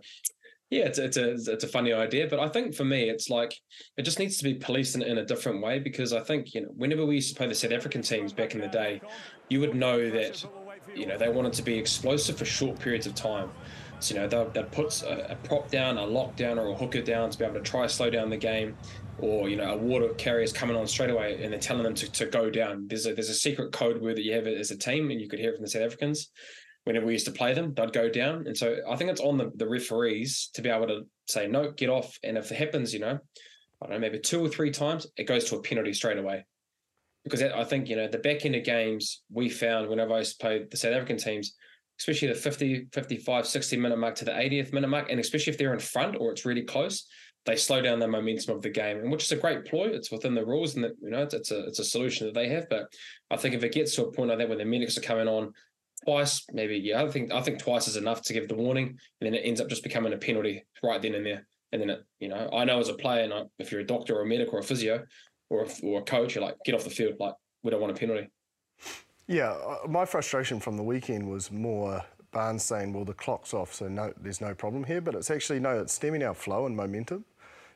yeah, it's it's a it's a funny idea, but I think for me, it's like it just needs to be policed in, in a different way because I think you know whenever we used to play the South African teams back in the day, you would know that you know they wanted to be explosive for short periods of time. So, you know, they'll put a, a prop down, a lockdown, or a hooker down to be able to try slow down the game or you know a water carrier is coming on straight away and they're telling them to, to go down. There's a there's a secret code word that you have as a team and you could hear it from the south africans. Whenever we used to play them they'd go down. And so i think it's on the, the referees to be able to say no get off. And if it happens you know i don't know maybe two or three times it goes to a penalty straight away. Because i think you know the back end of games we found whenever i used to play the south african teams especially the 50 55 60 minute mark to the 80th minute mark and especially if they're in front or it's really close they slow down the momentum of the game, and which is a great ploy. It's within the rules, and that you know it's, it's a it's a solution that they have. But I think if it gets to a point like that where the medics are coming on twice, maybe yeah, I think I think twice is enough to give the warning, and then it ends up just becoming a penalty right then and there. And then it, you know, I know as a player, and I, if you're a doctor or a medic or a physio or a, or a coach, you're like, get off the field. Like we don't want a penalty. Yeah, uh, my frustration from the weekend was more Barnes saying, "Well, the clock's off, so no, there's no problem here." But it's actually no, it's stemming our flow and momentum.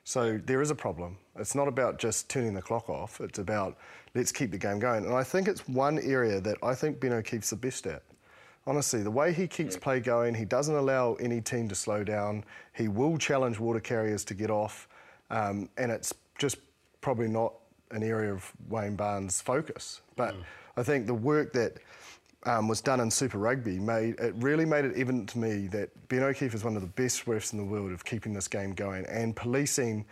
So there is a problem. It's not about just turning the clock off. It's about let's keep the game going. And I think it's one area that I think Ben O'Keeffe's the best at. Honestly, the way he keeps play going, he doesn't allow any team to slow down. He will challenge water carriers to get off, um, and it's just probably not an area of Wayne Barnes' focus. But I think the work that um, was done in Super Rugby made it really made it evident to me that Ben O'Keeffe is one of the best refs in the world of keeping this game going and policing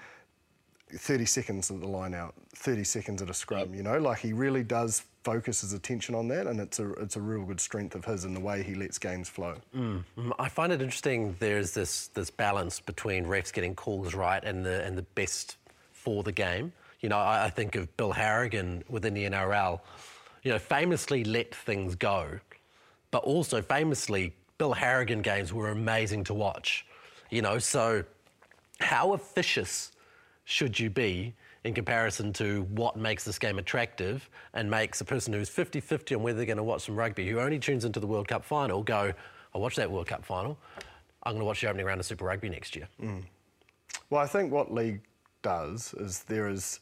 30 seconds at the line out, 30 seconds at a scrum. You know, like he really does focus his attention on that, and it's a it's a real good strength of his in the way he lets games flow. Mm, I find it interesting. There's this this balance between refs getting calls right and the and the best for the game. You know, I, I think of Bill Harrigan within the NRL. You know, famously let things go, but also famously Bill Harrigan games were amazing to watch. You know, so how officious should you be in comparison to what makes this game attractive and makes a person who's 50 50 on whether they're going to watch some rugby, who only tunes into the World Cup final, go, I'll watch that World Cup final. I'm going to watch the opening round of Super Rugby next year. Mm. Well, I think what league does is there is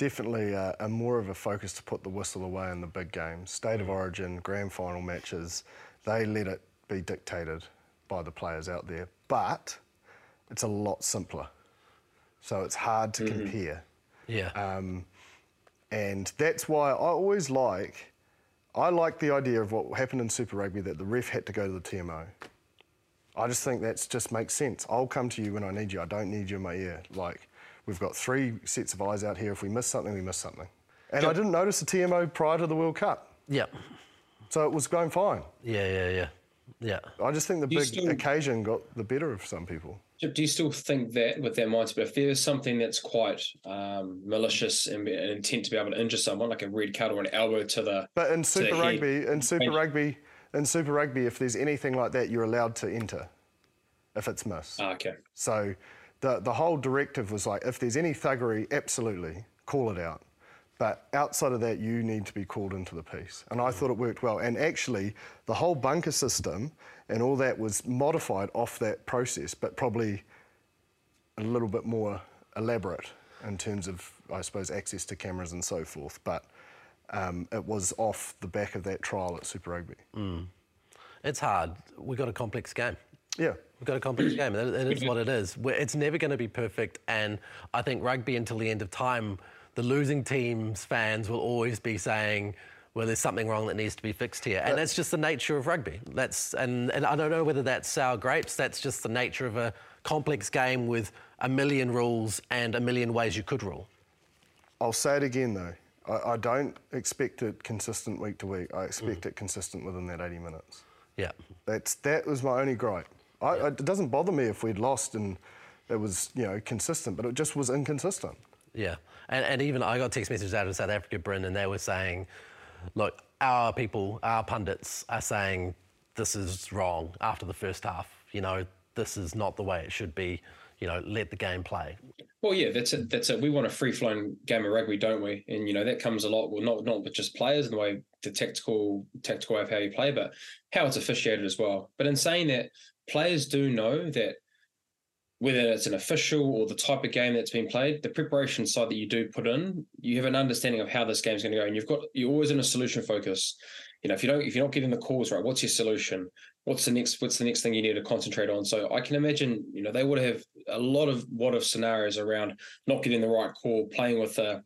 definitely a, a more of a focus to put the whistle away in the big games, state of origin, grand final matches. They let it be dictated by the players out there, but it's a lot simpler. So it's hard to compare. Yeah. Um, and that's why I always like, I like the idea of what happened in Super Rugby that the ref had to go to the TMO. I just think that just makes sense. I'll come to you when I need you. I don't need you in my ear. Like, we've got three sets of eyes out here. If we miss something, we miss something. And I didn't notice the TMO prior to the World Cup. yeah. So it was going fine. Yeah, yeah, yeah. Yeah. I just think the You big still- occasion got the better of some people. Do you still think that with that mindset? But if there's something that's quite um, malicious and, and intent to be able to injure someone, like a red card or an elbow to the But in to the Super head, Rugby, in Super Rugby, in Super Rugby, if there's anything like that, you're allowed to enter. if it's missed. Ah, okay. So the, the whole directive was like, if there's any thuggery, absolutely, call it out. But outside of that, you need to be called into the piece. And I thought it worked well. And actually, the whole bunker system and all that was modified off that process, but probably a little bit more elaborate in terms of, I suppose, access to cameras and so forth. But um, it was off the back of that trial at Super Rugby. It's hard. We've got a complex game. Yeah. We've got a complex game. It, it is what it is. We're- It's never going to be perfect. And I think rugby until the end of time, the losing teams fans will always be saying, well, there's something wrong that needs to be fixed here. And that's just the nature of rugby. That's and, and I don't know whether that's sour grapes. That's just the nature of a complex game with a million rules and a million ways you could rule. I'll say it again though. I, I don't expect it consistent week to week. I expect mm. it consistent within that 80 minutes. Yeah. That's that was my only gripe. I, I, it doesn't bother me if we'd lost and it was you know consistent, but it just was inconsistent. Yeah, and, and even I got text messages out of South Africa, Bryn, and they were saying, look, our people, our pundits are saying this is wrong after the first half. You know, this is not the way it should be. You know, let the game play. Well, yeah, that's it. That's it. We want a free flowing game of rugby, don't we? And you know that comes a lot. Well, not not with just players and the way the tactical tactical way of how you play, but how it's officiated as well. But in saying that, players do know that whether it's an official or the type of game that's been played, the preparation side that you do put in, you have an understanding of how this game's going to go, and you've got you're always in a solution focus. You know, if you don't, if you're not getting the calls right, what's your solution? What's the next? What's the next thing you need to concentrate on? So I can imagine, you know, they would have a lot of what if scenarios around not getting the right call, playing with a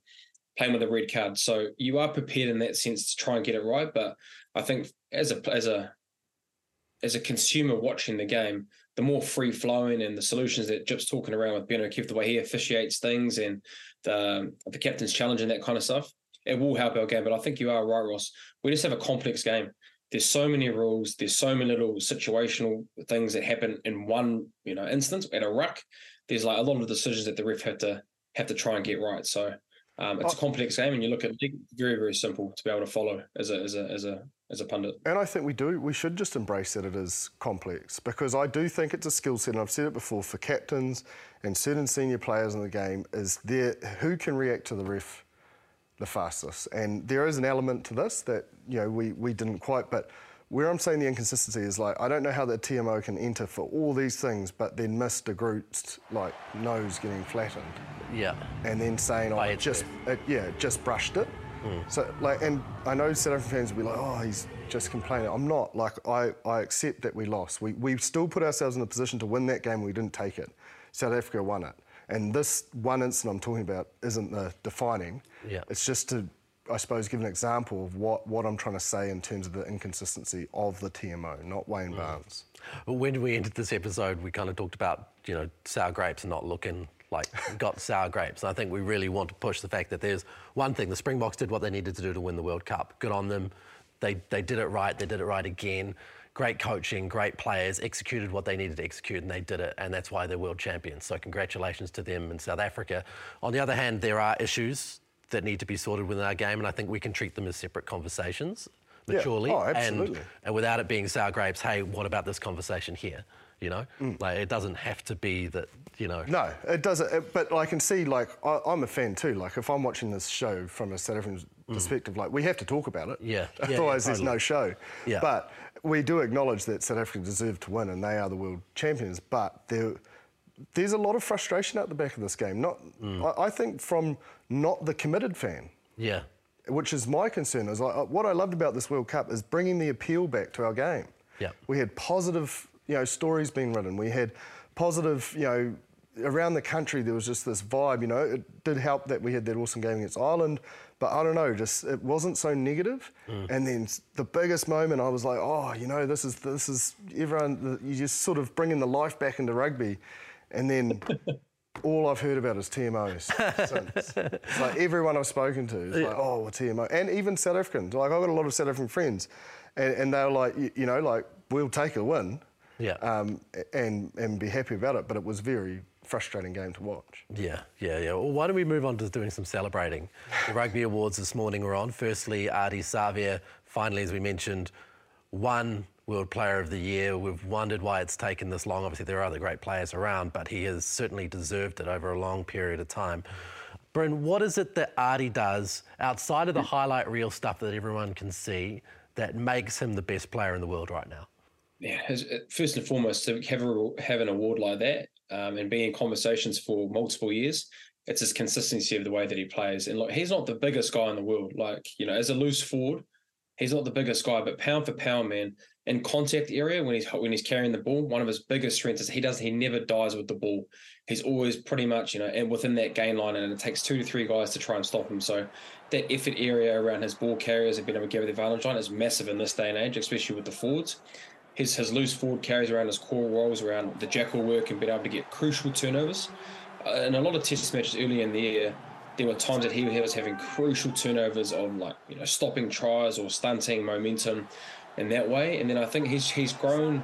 playing with a red card. So you are prepared in that sense to try and get it right. But I think as a as a as a consumer watching the game, the more free flowing and the solutions that Jip's talking around with Ben O'Keeffe, the way he officiates things and the the captain's challenge and that kind of stuff, it will help our game. But I think you are right, Ross. We just have a complex game. There's so many rules. There's so many little situational things that happen in one, you know, instance at a ruck. There's like a lot of decisions that the ref have to have to try and get right. So um, it's a complex game, and you look at it, very very simple to be able to follow as a as a as a as a pundit. And I think we do. We should just embrace that it is complex because I do think it's a skill set, and I've said it before for captains and certain senior players in the game is there who can react to the ref the fastest. And there is an element to this that you know we we didn't quite, but. Where I'm saying the inconsistency is like I don't know how the TMO can enter for all these things, but then miss De Groot's like nose getting flattened, Yeah. and then saying oh By it just it, yeah it just brushed it. Mm. So like, and I know South African fans will be like, oh, he's just complaining. I'm not. Like, I, I accept that we lost. We, we still put ourselves in a position to win that game. We didn't take it. South Africa won it. And this one incident I'm talking about isn't the defining. Yeah. It's just to, I suppose, give an example of what, what I'm trying to say in terms of the inconsistency of the TMO, not Wayne mm. Barnes. But when we ended this episode, we kind of talked about, you know, sour grapes and not looking like got sour grapes. And I think we really want to push the fact that there's one thing, the Springboks did what they needed to do to win the World Cup. Good on them. They, they did it right. They did it right again. Great coaching, great players, executed what they needed to execute, and they did it. And that's why they're world champions. So congratulations to them in South Africa. On the other hand, there are issues that need to be sorted within our game, and I think we can treat them as separate conversations Yeah. maturely. Oh, and- and without it being sour grapes, hey, what about this conversation here? You know, Mm. like it doesn't have to be that. You know, No, it doesn't. It, but I can see, like, I, I'm a fan too. Like, if I'm watching this show from a South African perspective, like, we have to talk about it. Mm. Yeah. <laughs> Yeah, yeah, Otherwise, there's no show. Yeah. But we do acknowledge that South Africa deserve to win and they are the world champions. But there, there's a lot of frustration at the back of this game. Not, Mm. I, I think, from not the committed fan yeah, which is my concern. Is like, what I loved about this World Cup is bringing the appeal back to our game. Yeah. We had positive, you know, stories being written. We had positive, you know, around the country there was just this vibe. You know, it did help that we had that awesome game against Ireland, but I don't know, just it wasn't so negative. Mm. And then the biggest moment, I was like, oh, you know, this is this is everyone. You just sort of bringing the life back into rugby, and then. <laughs> All I've heard about is TMOs since. It's like everyone I've spoken to is like, oh, well, TMO. And even South Africans. Like, I've got a lot of South African friends. And, and they're like, you, you know, like, we'll take a win yeah, um, and, and be happy about it. But it was a very frustrating game to watch. yeah, yeah, yeah. Well, why don't we move on to doing some celebrating? The <laughs> Rugby Awards this morning were on. Firstly, Ardie Savea, finally, as we mentioned, won World Player of the Year. We've wondered why it's taken this long. Obviously, there are other great players around, but he has certainly deserved it over a long period of time. Bryn, what is it that Artie does outside of the highlight reel stuff that everyone can see that makes him the best player in the world right now? Yeah, uh, first and foremost, to have, a, have an award like that um, and be in conversations for multiple years, it's his consistency of the way that he plays. And look, he's not the biggest guy in the world. Like, you know, as a loose forward, he's not the biggest guy, but pound for pound, man, in contact area when he's when he's carrying the ball, one of his biggest strengths is he does he never dies with the ball. He's always pretty much you know and within that gain line, and it takes two to three guys to try and stop him. So that effort area around his ball carriers have been able to carry the advantage line is massive in this day and age, especially with the forwards. His his loose forward carries around his core rolls around the jackal work and being able to get crucial turnovers. Uh, in a lot of test matches early in the year, there were times that he, was having crucial turnovers on like you know stopping tries or stunting momentum in that way. And then I think he's he's grown.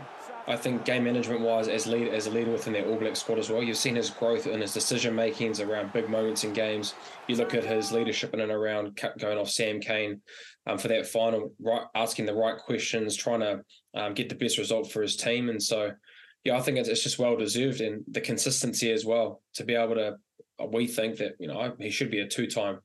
I think game management wise as lead as a leader within that All Black squad as well. You've seen his growth in his decision makings around big moments in games. You look at his leadership in and around going off Sam Cane um, for that final, right, asking the right questions, trying to um, get the best result for his team. And so, yeah, I think it's, it's just well deserved and the consistency as well to be able to. We think that you know he should be a two time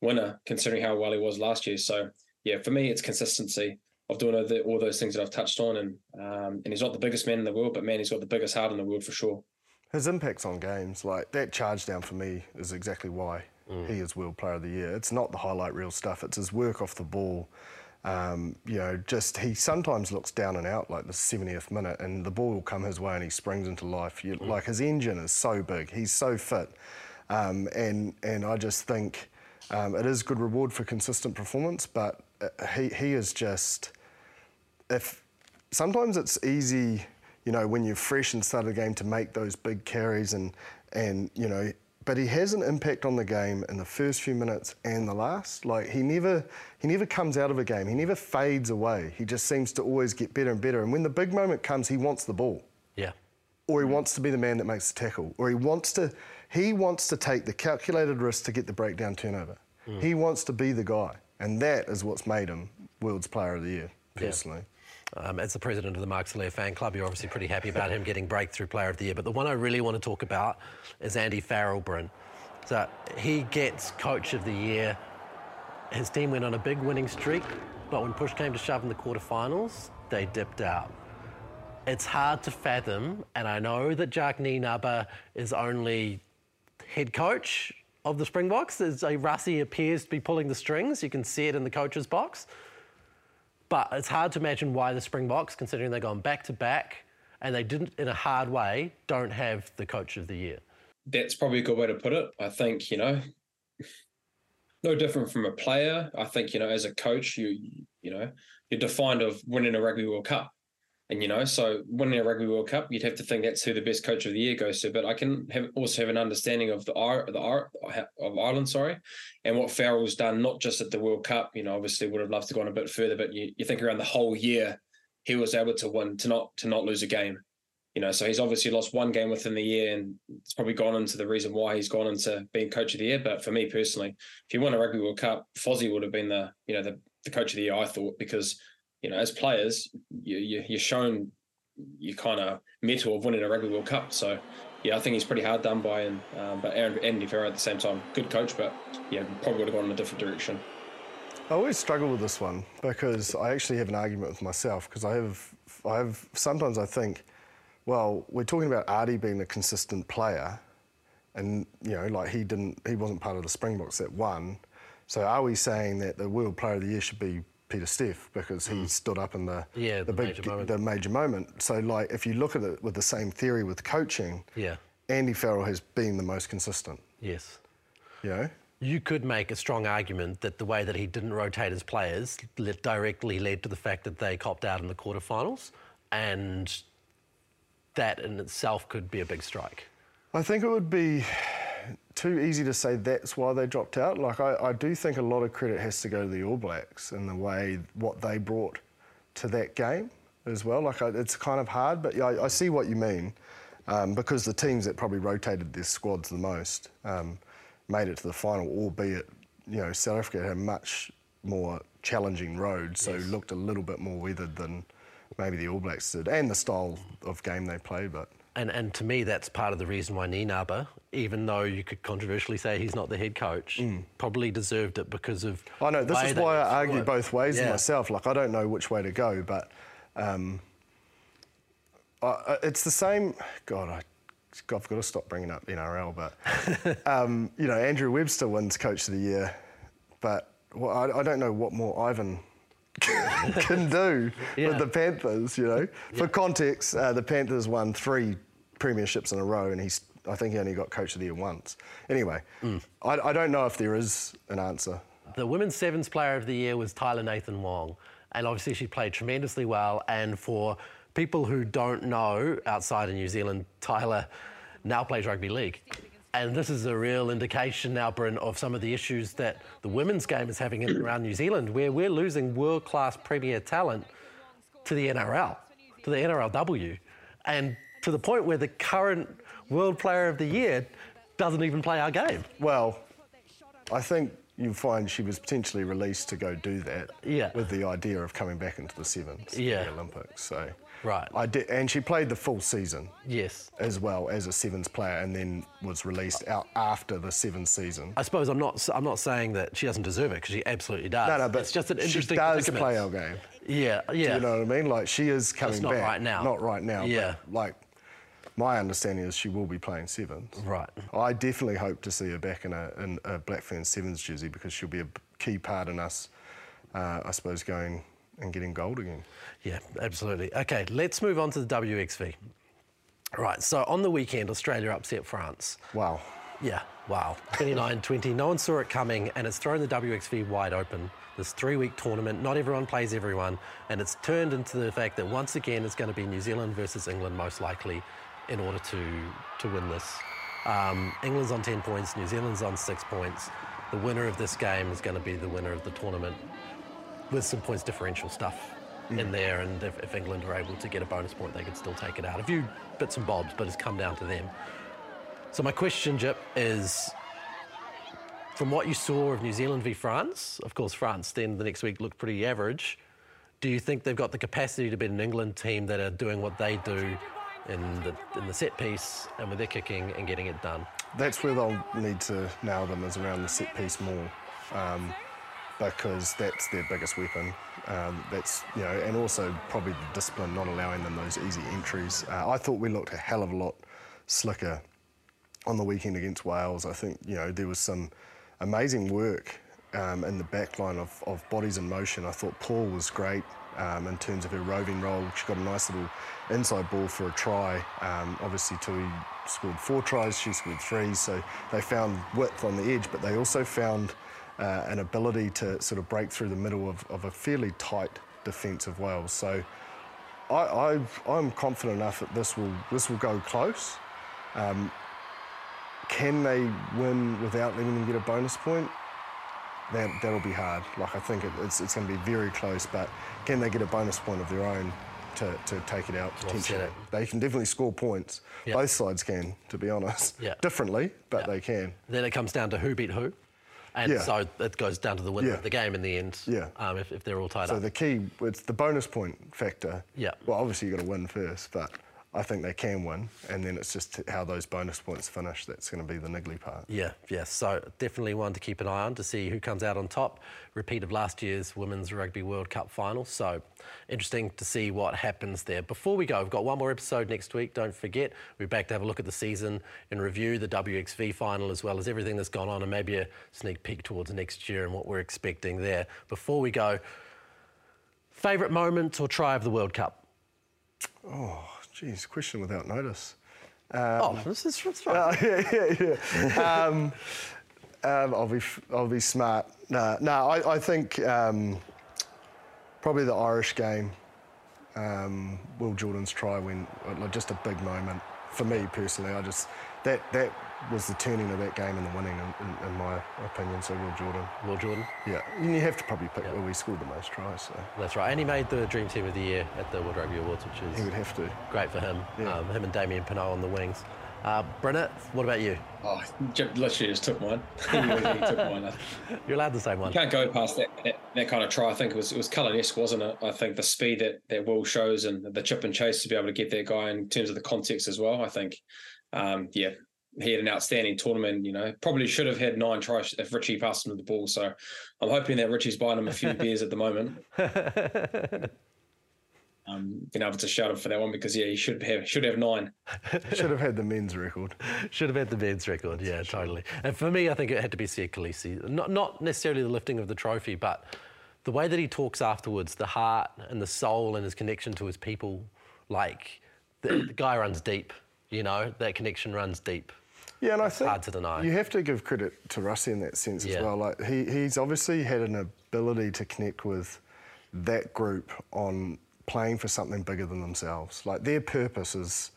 winner considering how well he was last year. So yeah, for me, it's consistency of doing all those things that I've touched on. And um, and he's not the biggest man in the world, but man, he's got the biggest heart in the world for sure. His impacts on games, like that charge down for me, is exactly why mm. he is World Player of the Year. It's not the highlight reel stuff; it's his work off the ball. Um, you know, just he sometimes looks down and out like the 70th minute, and the ball will come his way, and he springs into life. You, mm. Like his engine is so big, he's so fit, um, and and I just think um, it is good reward for consistent performance, but uh, he he is just if sometimes it's easy, you know, when you're fresh and start a game to make those big carries and and you know, but he has an impact on the game in the first few minutes and the last. Like he never he never comes out of a game. He never fades away. He just seems to always get better and better. And when the big moment comes, he wants the ball. Yeah. Or he wants to be the man that makes the tackle. Or he wants to he wants to take the calculated risk to get the breakdown turnover. Mm. He wants to be the guy. And that is what's made him world's player of the year, personally. Yeah. Um, as the president of the Mark Tele'a fan club, you're obviously pretty happy about him getting breakthrough player of the year. But the one I really want to talk about is Andy Farrell, Bryn. So he gets coach of the year. His team went on a big winning streak, but when push came to shove in the quarterfinals, they dipped out. It's hard to fathom, and I know that Jacques Nienaber is only head coach of the Springboks, a Rassie appears to be pulling the strings. You can see it in the coach's box. But it's hard to imagine why the Springboks, considering they've gone back to back and they didn't, in a hard way, don't have the coach of the year. That's probably a good way to put it. I think, you know, no different from a player. I think, you know, as a coach, you, you know, you're defined of winning a Rugby World Cup. And you know, so winning a Rugby World Cup, you'd have to think that's who the best coach of the year goes to. But I can have also have an understanding of the the of Ireland, sorry, and what Farrell's done, not just at the World Cup. You know, obviously would have loved to go on a bit further, but you, you think around the whole year, he was able to win to not to not lose a game. You know, so he's obviously lost one game within the year, and it's probably gone into the reason why he's gone into being coach of the year. But for me personally, if you won a Rugby World Cup, Fozzie would have been the you know the the coach of the year. I thought because you know, as players, you, you you're shown you kind of metal of winning a Rugby World Cup. So yeah, I think he's pretty hard done by, and um, but Aaron Andy Farrell at the same time, good coach, but yeah, probably would have gone in a different direction. I always struggle with this one because I actually have an argument with myself because I have I have sometimes I think, well, we're talking about Ardie being a consistent player, and you know, like he didn't he wasn't part of the Springboks that won. So are we saying that the World Player of the Year should be Pieter-Steph because he mm. stood up in the yeah, the, the big major the major moment. So like if you look at it with the same theory with coaching, yeah, Andy Farrell has been the most consistent. Yes. You know? You could make a strong argument that the way that he didn't rotate his players directly led to the fact that they copped out in the quarterfinals, and that in itself could be a big strike. I think it would be too easy to say that's why they dropped out. Like I, I do think a lot of credit has to go to the All Blacks and the way what they brought to that game as well. Like I, it's kind of hard, but yeah, I, I see what you mean um, because the teams that probably rotated their squads the most um, made it to the final, albeit you know South Africa had a much more challenging road, so yes. looked a little bit more weathered than maybe the All Blacks did, and the style of game they play. But And, and to me, that's part of the reason why Nienaber, even though you could controversially say he's not the head coach, probably deserved it because of. Mm. I know this is why I argue both ways Yeah. myself. Like I don't know which way to go, but um, I- it's the same. God, I I've got to stop bringing up NRL, but <laughs> um, you know, Andrew Webster wins Coach of the Year, but well, I, I don't know what more Ivan <laughs> can do Yeah. with the Panthers. You know, for context, uh, the Panthers won three premierships in a row, and he's. I think he only got Coach of the Year once. Anyway, Mm. I, I don't know if there is an answer. The Women's Sevens Player of the Year was Tyla Nathan-Wong. And obviously, she played tremendously well. And for people who don't know outside of New Zealand, Tyla now plays rugby league. And this is a real indication now, Bryn, of some of the issues that the women's game is having in <clears throat> around New Zealand, where we're losing world class premier talent to the NRL, to the NRLW. And to the point where the current World Player of the Year doesn't even play our game. Well, I think you'll find she was potentially released to go do that. Yeah. With the idea of coming back into the sevens, Yeah. the Olympics. So. Right. I did, and she played the full season Yes. as well as a sevens player, and then was released out after the sevens season. I suppose I'm not. I'm not saying that she doesn't deserve it because she absolutely does. no, no, but it's just an interesting. she does play our game. Yeah, yeah. Do you know what I mean? Like she is coming not back. right now. Not right now. Yeah. like my understanding is she will be playing sevens. Right. I definitely hope to see her back in a, in a Black Fern Sevens jersey because she'll be a key part in us, uh, I suppose, going and getting gold again. Yeah, absolutely. Okay, let's move on to the WXV. Right. So on the weekend, Australia upset France. Wow. Yeah, wow. 29 20. No one saw it coming, and it's thrown the WXV wide open. This three week tournament, not everyone plays everyone, and it's turned into the fact that once again it's going to be New Zealand versus England, most likely, in order to, to win this. Um, England's on 10 points, New Zealand's on six points. The winner of this game is going to be the winner of the tournament with some points differential stuff in there, and if, if England are able to get a bonus point, they could still take it out. A few bits and bobs, but it's come down to them. So my question, Jip, is from what you saw of New Zealand v France, of course France then the next week looked pretty average. Do you think they've got the capacity to beat an England team that are doing what they do in the in the set piece and with their kicking and getting it done? That's where they'll need to nail them is around the set piece more, um, because that's their biggest weapon. Um, that's you know, and also probably the discipline not allowing them those easy entries. Uh, I thought we looked a hell of a lot slicker on the weekend against Wales. I think you know there was some amazing work um, in the back line of, of bodies in motion. I thought Paul was great um, in terms of her roving role. She got a nice little inside ball for a try. Um, obviously, Tui scored four tries, she scored three, so they found width on the edge, but they also found uh, an ability to sort of break through the middle of, of a fairly tight defence of Wales. So I, I'm confident enough that this will this will go close. Um, can they win without letting them get a bonus point? That that'll be hard. Like I think it, it's it's going to be very close, but can they get a bonus point of their own to, to take it out potentially? it. They can definitely score points. Yeah. Both sides can, to be honest. Yeah. Differently, but Yeah. they can. Then it comes down to who beat who. And Yeah. so it goes down to the winner Yeah. of the game in the end. Yeah. Um, if, if they're all tied So up. So the key, it's the bonus point factor. Yeah. Well, obviously you've got to win first, but I think they can win, and then it's just how those bonus points finish that's going to be the niggly part. Yeah, yeah. So definitely one to keep an eye on to see who comes out on top. Repeat of last year's Women's Rugby World Cup final. So interesting to see what happens there. Before we go, we've got one more episode next week. Don't forget, we're back to have a look at the season and review the WXV final as well as everything that's gone on and maybe a sneak peek towards next year and what we're expecting there. Before we go, favourite moment or try of the World Cup? Oh, geez, question without notice. oh, this is that's <laughs> right. Uh, yeah, yeah, yeah. um, um, I'll be, I'll be smart. No, no, I, I think um, probably the Irish game. Um, Will Jordan's try when like, just a big moment for me personally. I just that that was the turning of that game and the winning, in, in, in my opinion. So Will Jordan. Will Jordan. Yeah, and you have to probably pick where we scored the most tries. So That's right. And he made the Dream Team of the Year at the World Rugby Awards, which is he would have to. great for him. Yeah. Um, him and Damian Penaud on the wings. Uh, Brennett, what about you? Oh, literally just took mine. <laughs> he, he took mine. <laughs> You're allowed to say one. You can't go past that, that, that kind of try. I think it was it was Cullen-esque, wasn't it? I think the speed that that Will shows and the chip and chase to be able to get that guy in terms of the context as well. I think, um, yeah, he had an outstanding tournament. You know, probably should have had nine tries if Richie passed him the ball. So I'm hoping that Richie's buying him a few <laughs> beers at the moment. <laughs> um, been able to shout him for that one because yeah, he should have should have nine. <laughs> should have had the men's record. should have had the men's record. Yeah, totally. And for me, I think it had to be Siya Kolisi. Not not necessarily the lifting of the trophy, but the way that he talks afterwards, the heart and the soul and his connection to his people. Like the, the guy runs deep. You know that connection runs deep. Yeah, and I think hard to deny. You have to give credit to Rusty in that sense yeah. as well. Like he, he's obviously had an ability to connect with that group on playing for something bigger than themselves. Like their purpose is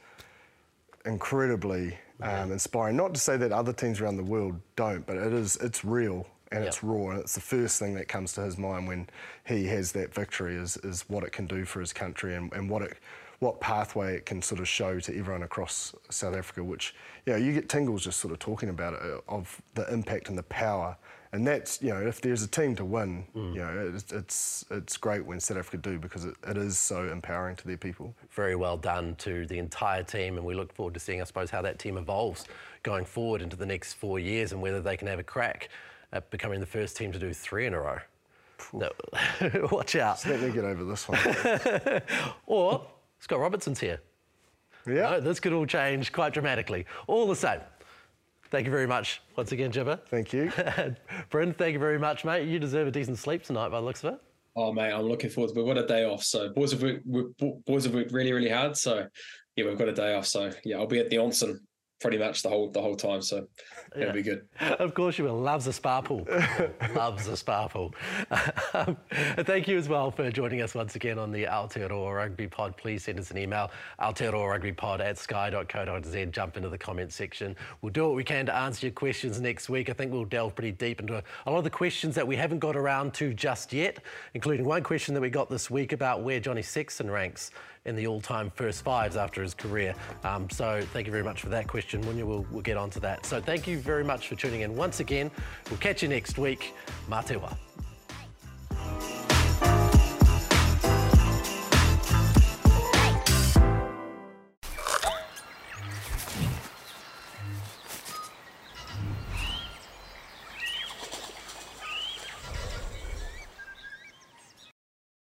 incredibly um, inspiring. Not to say that other teams around the world don't, but it is. It's real and yep. it's raw, and it's the first thing that comes to his mind when he has that victory is is what it can do for his country and, and what it what pathway it can sort of show to everyone across South Africa. Which you know you get tingles just sort of talking about it uh, of the impact and the power and that's you know if there's a team to win, mm. you know it's, it's, it's great when South Africa do because it, it is so empowering to their people. Very well done to the entire team, and we look forward to seeing, I suppose, how that team evolves going forward into the next four years and whether they can have a crack at becoming the first team to do three in a row. No, <laughs> watch out. Just let me get over this one. <laughs> or Scott Robertson's here. Yeah. No, this could all change quite dramatically. All the same. Thank you very much once again, Jibber. Thank you. <laughs> Bryn, thank you very much, mate. You deserve a decent sleep tonight by the looks of it. Oh, mate, I'm looking forward to it. We've a day off. So, boys have worked, boys have worked really, really hard. So, yeah, we've got a day off. So, yeah, I'll be at the onsen pretty much the whole the whole time. So yeah. it'll be good. Of course you will. Loves a spa pool. <laughs> Loves a spa pool. Um, <laughs> thank you as well for joining us once again on the Aotearoa Rugby Pod. Please send us an email, aotearoarugbypod at sky.co.nz. Jump into the comment section. We'll do what we can to answer your questions next week. I think we'll delve pretty deep into a, a lot of the questions that we haven't got around to just yet, including one question that we got this week about where Johnny Sexton ranks in the all-time first fives after his career. Um, so thank you very much for that question, Munya. We'll, we'll get on to that. So thank you very much for tuning in once again. We'll catch you next week. Matewa.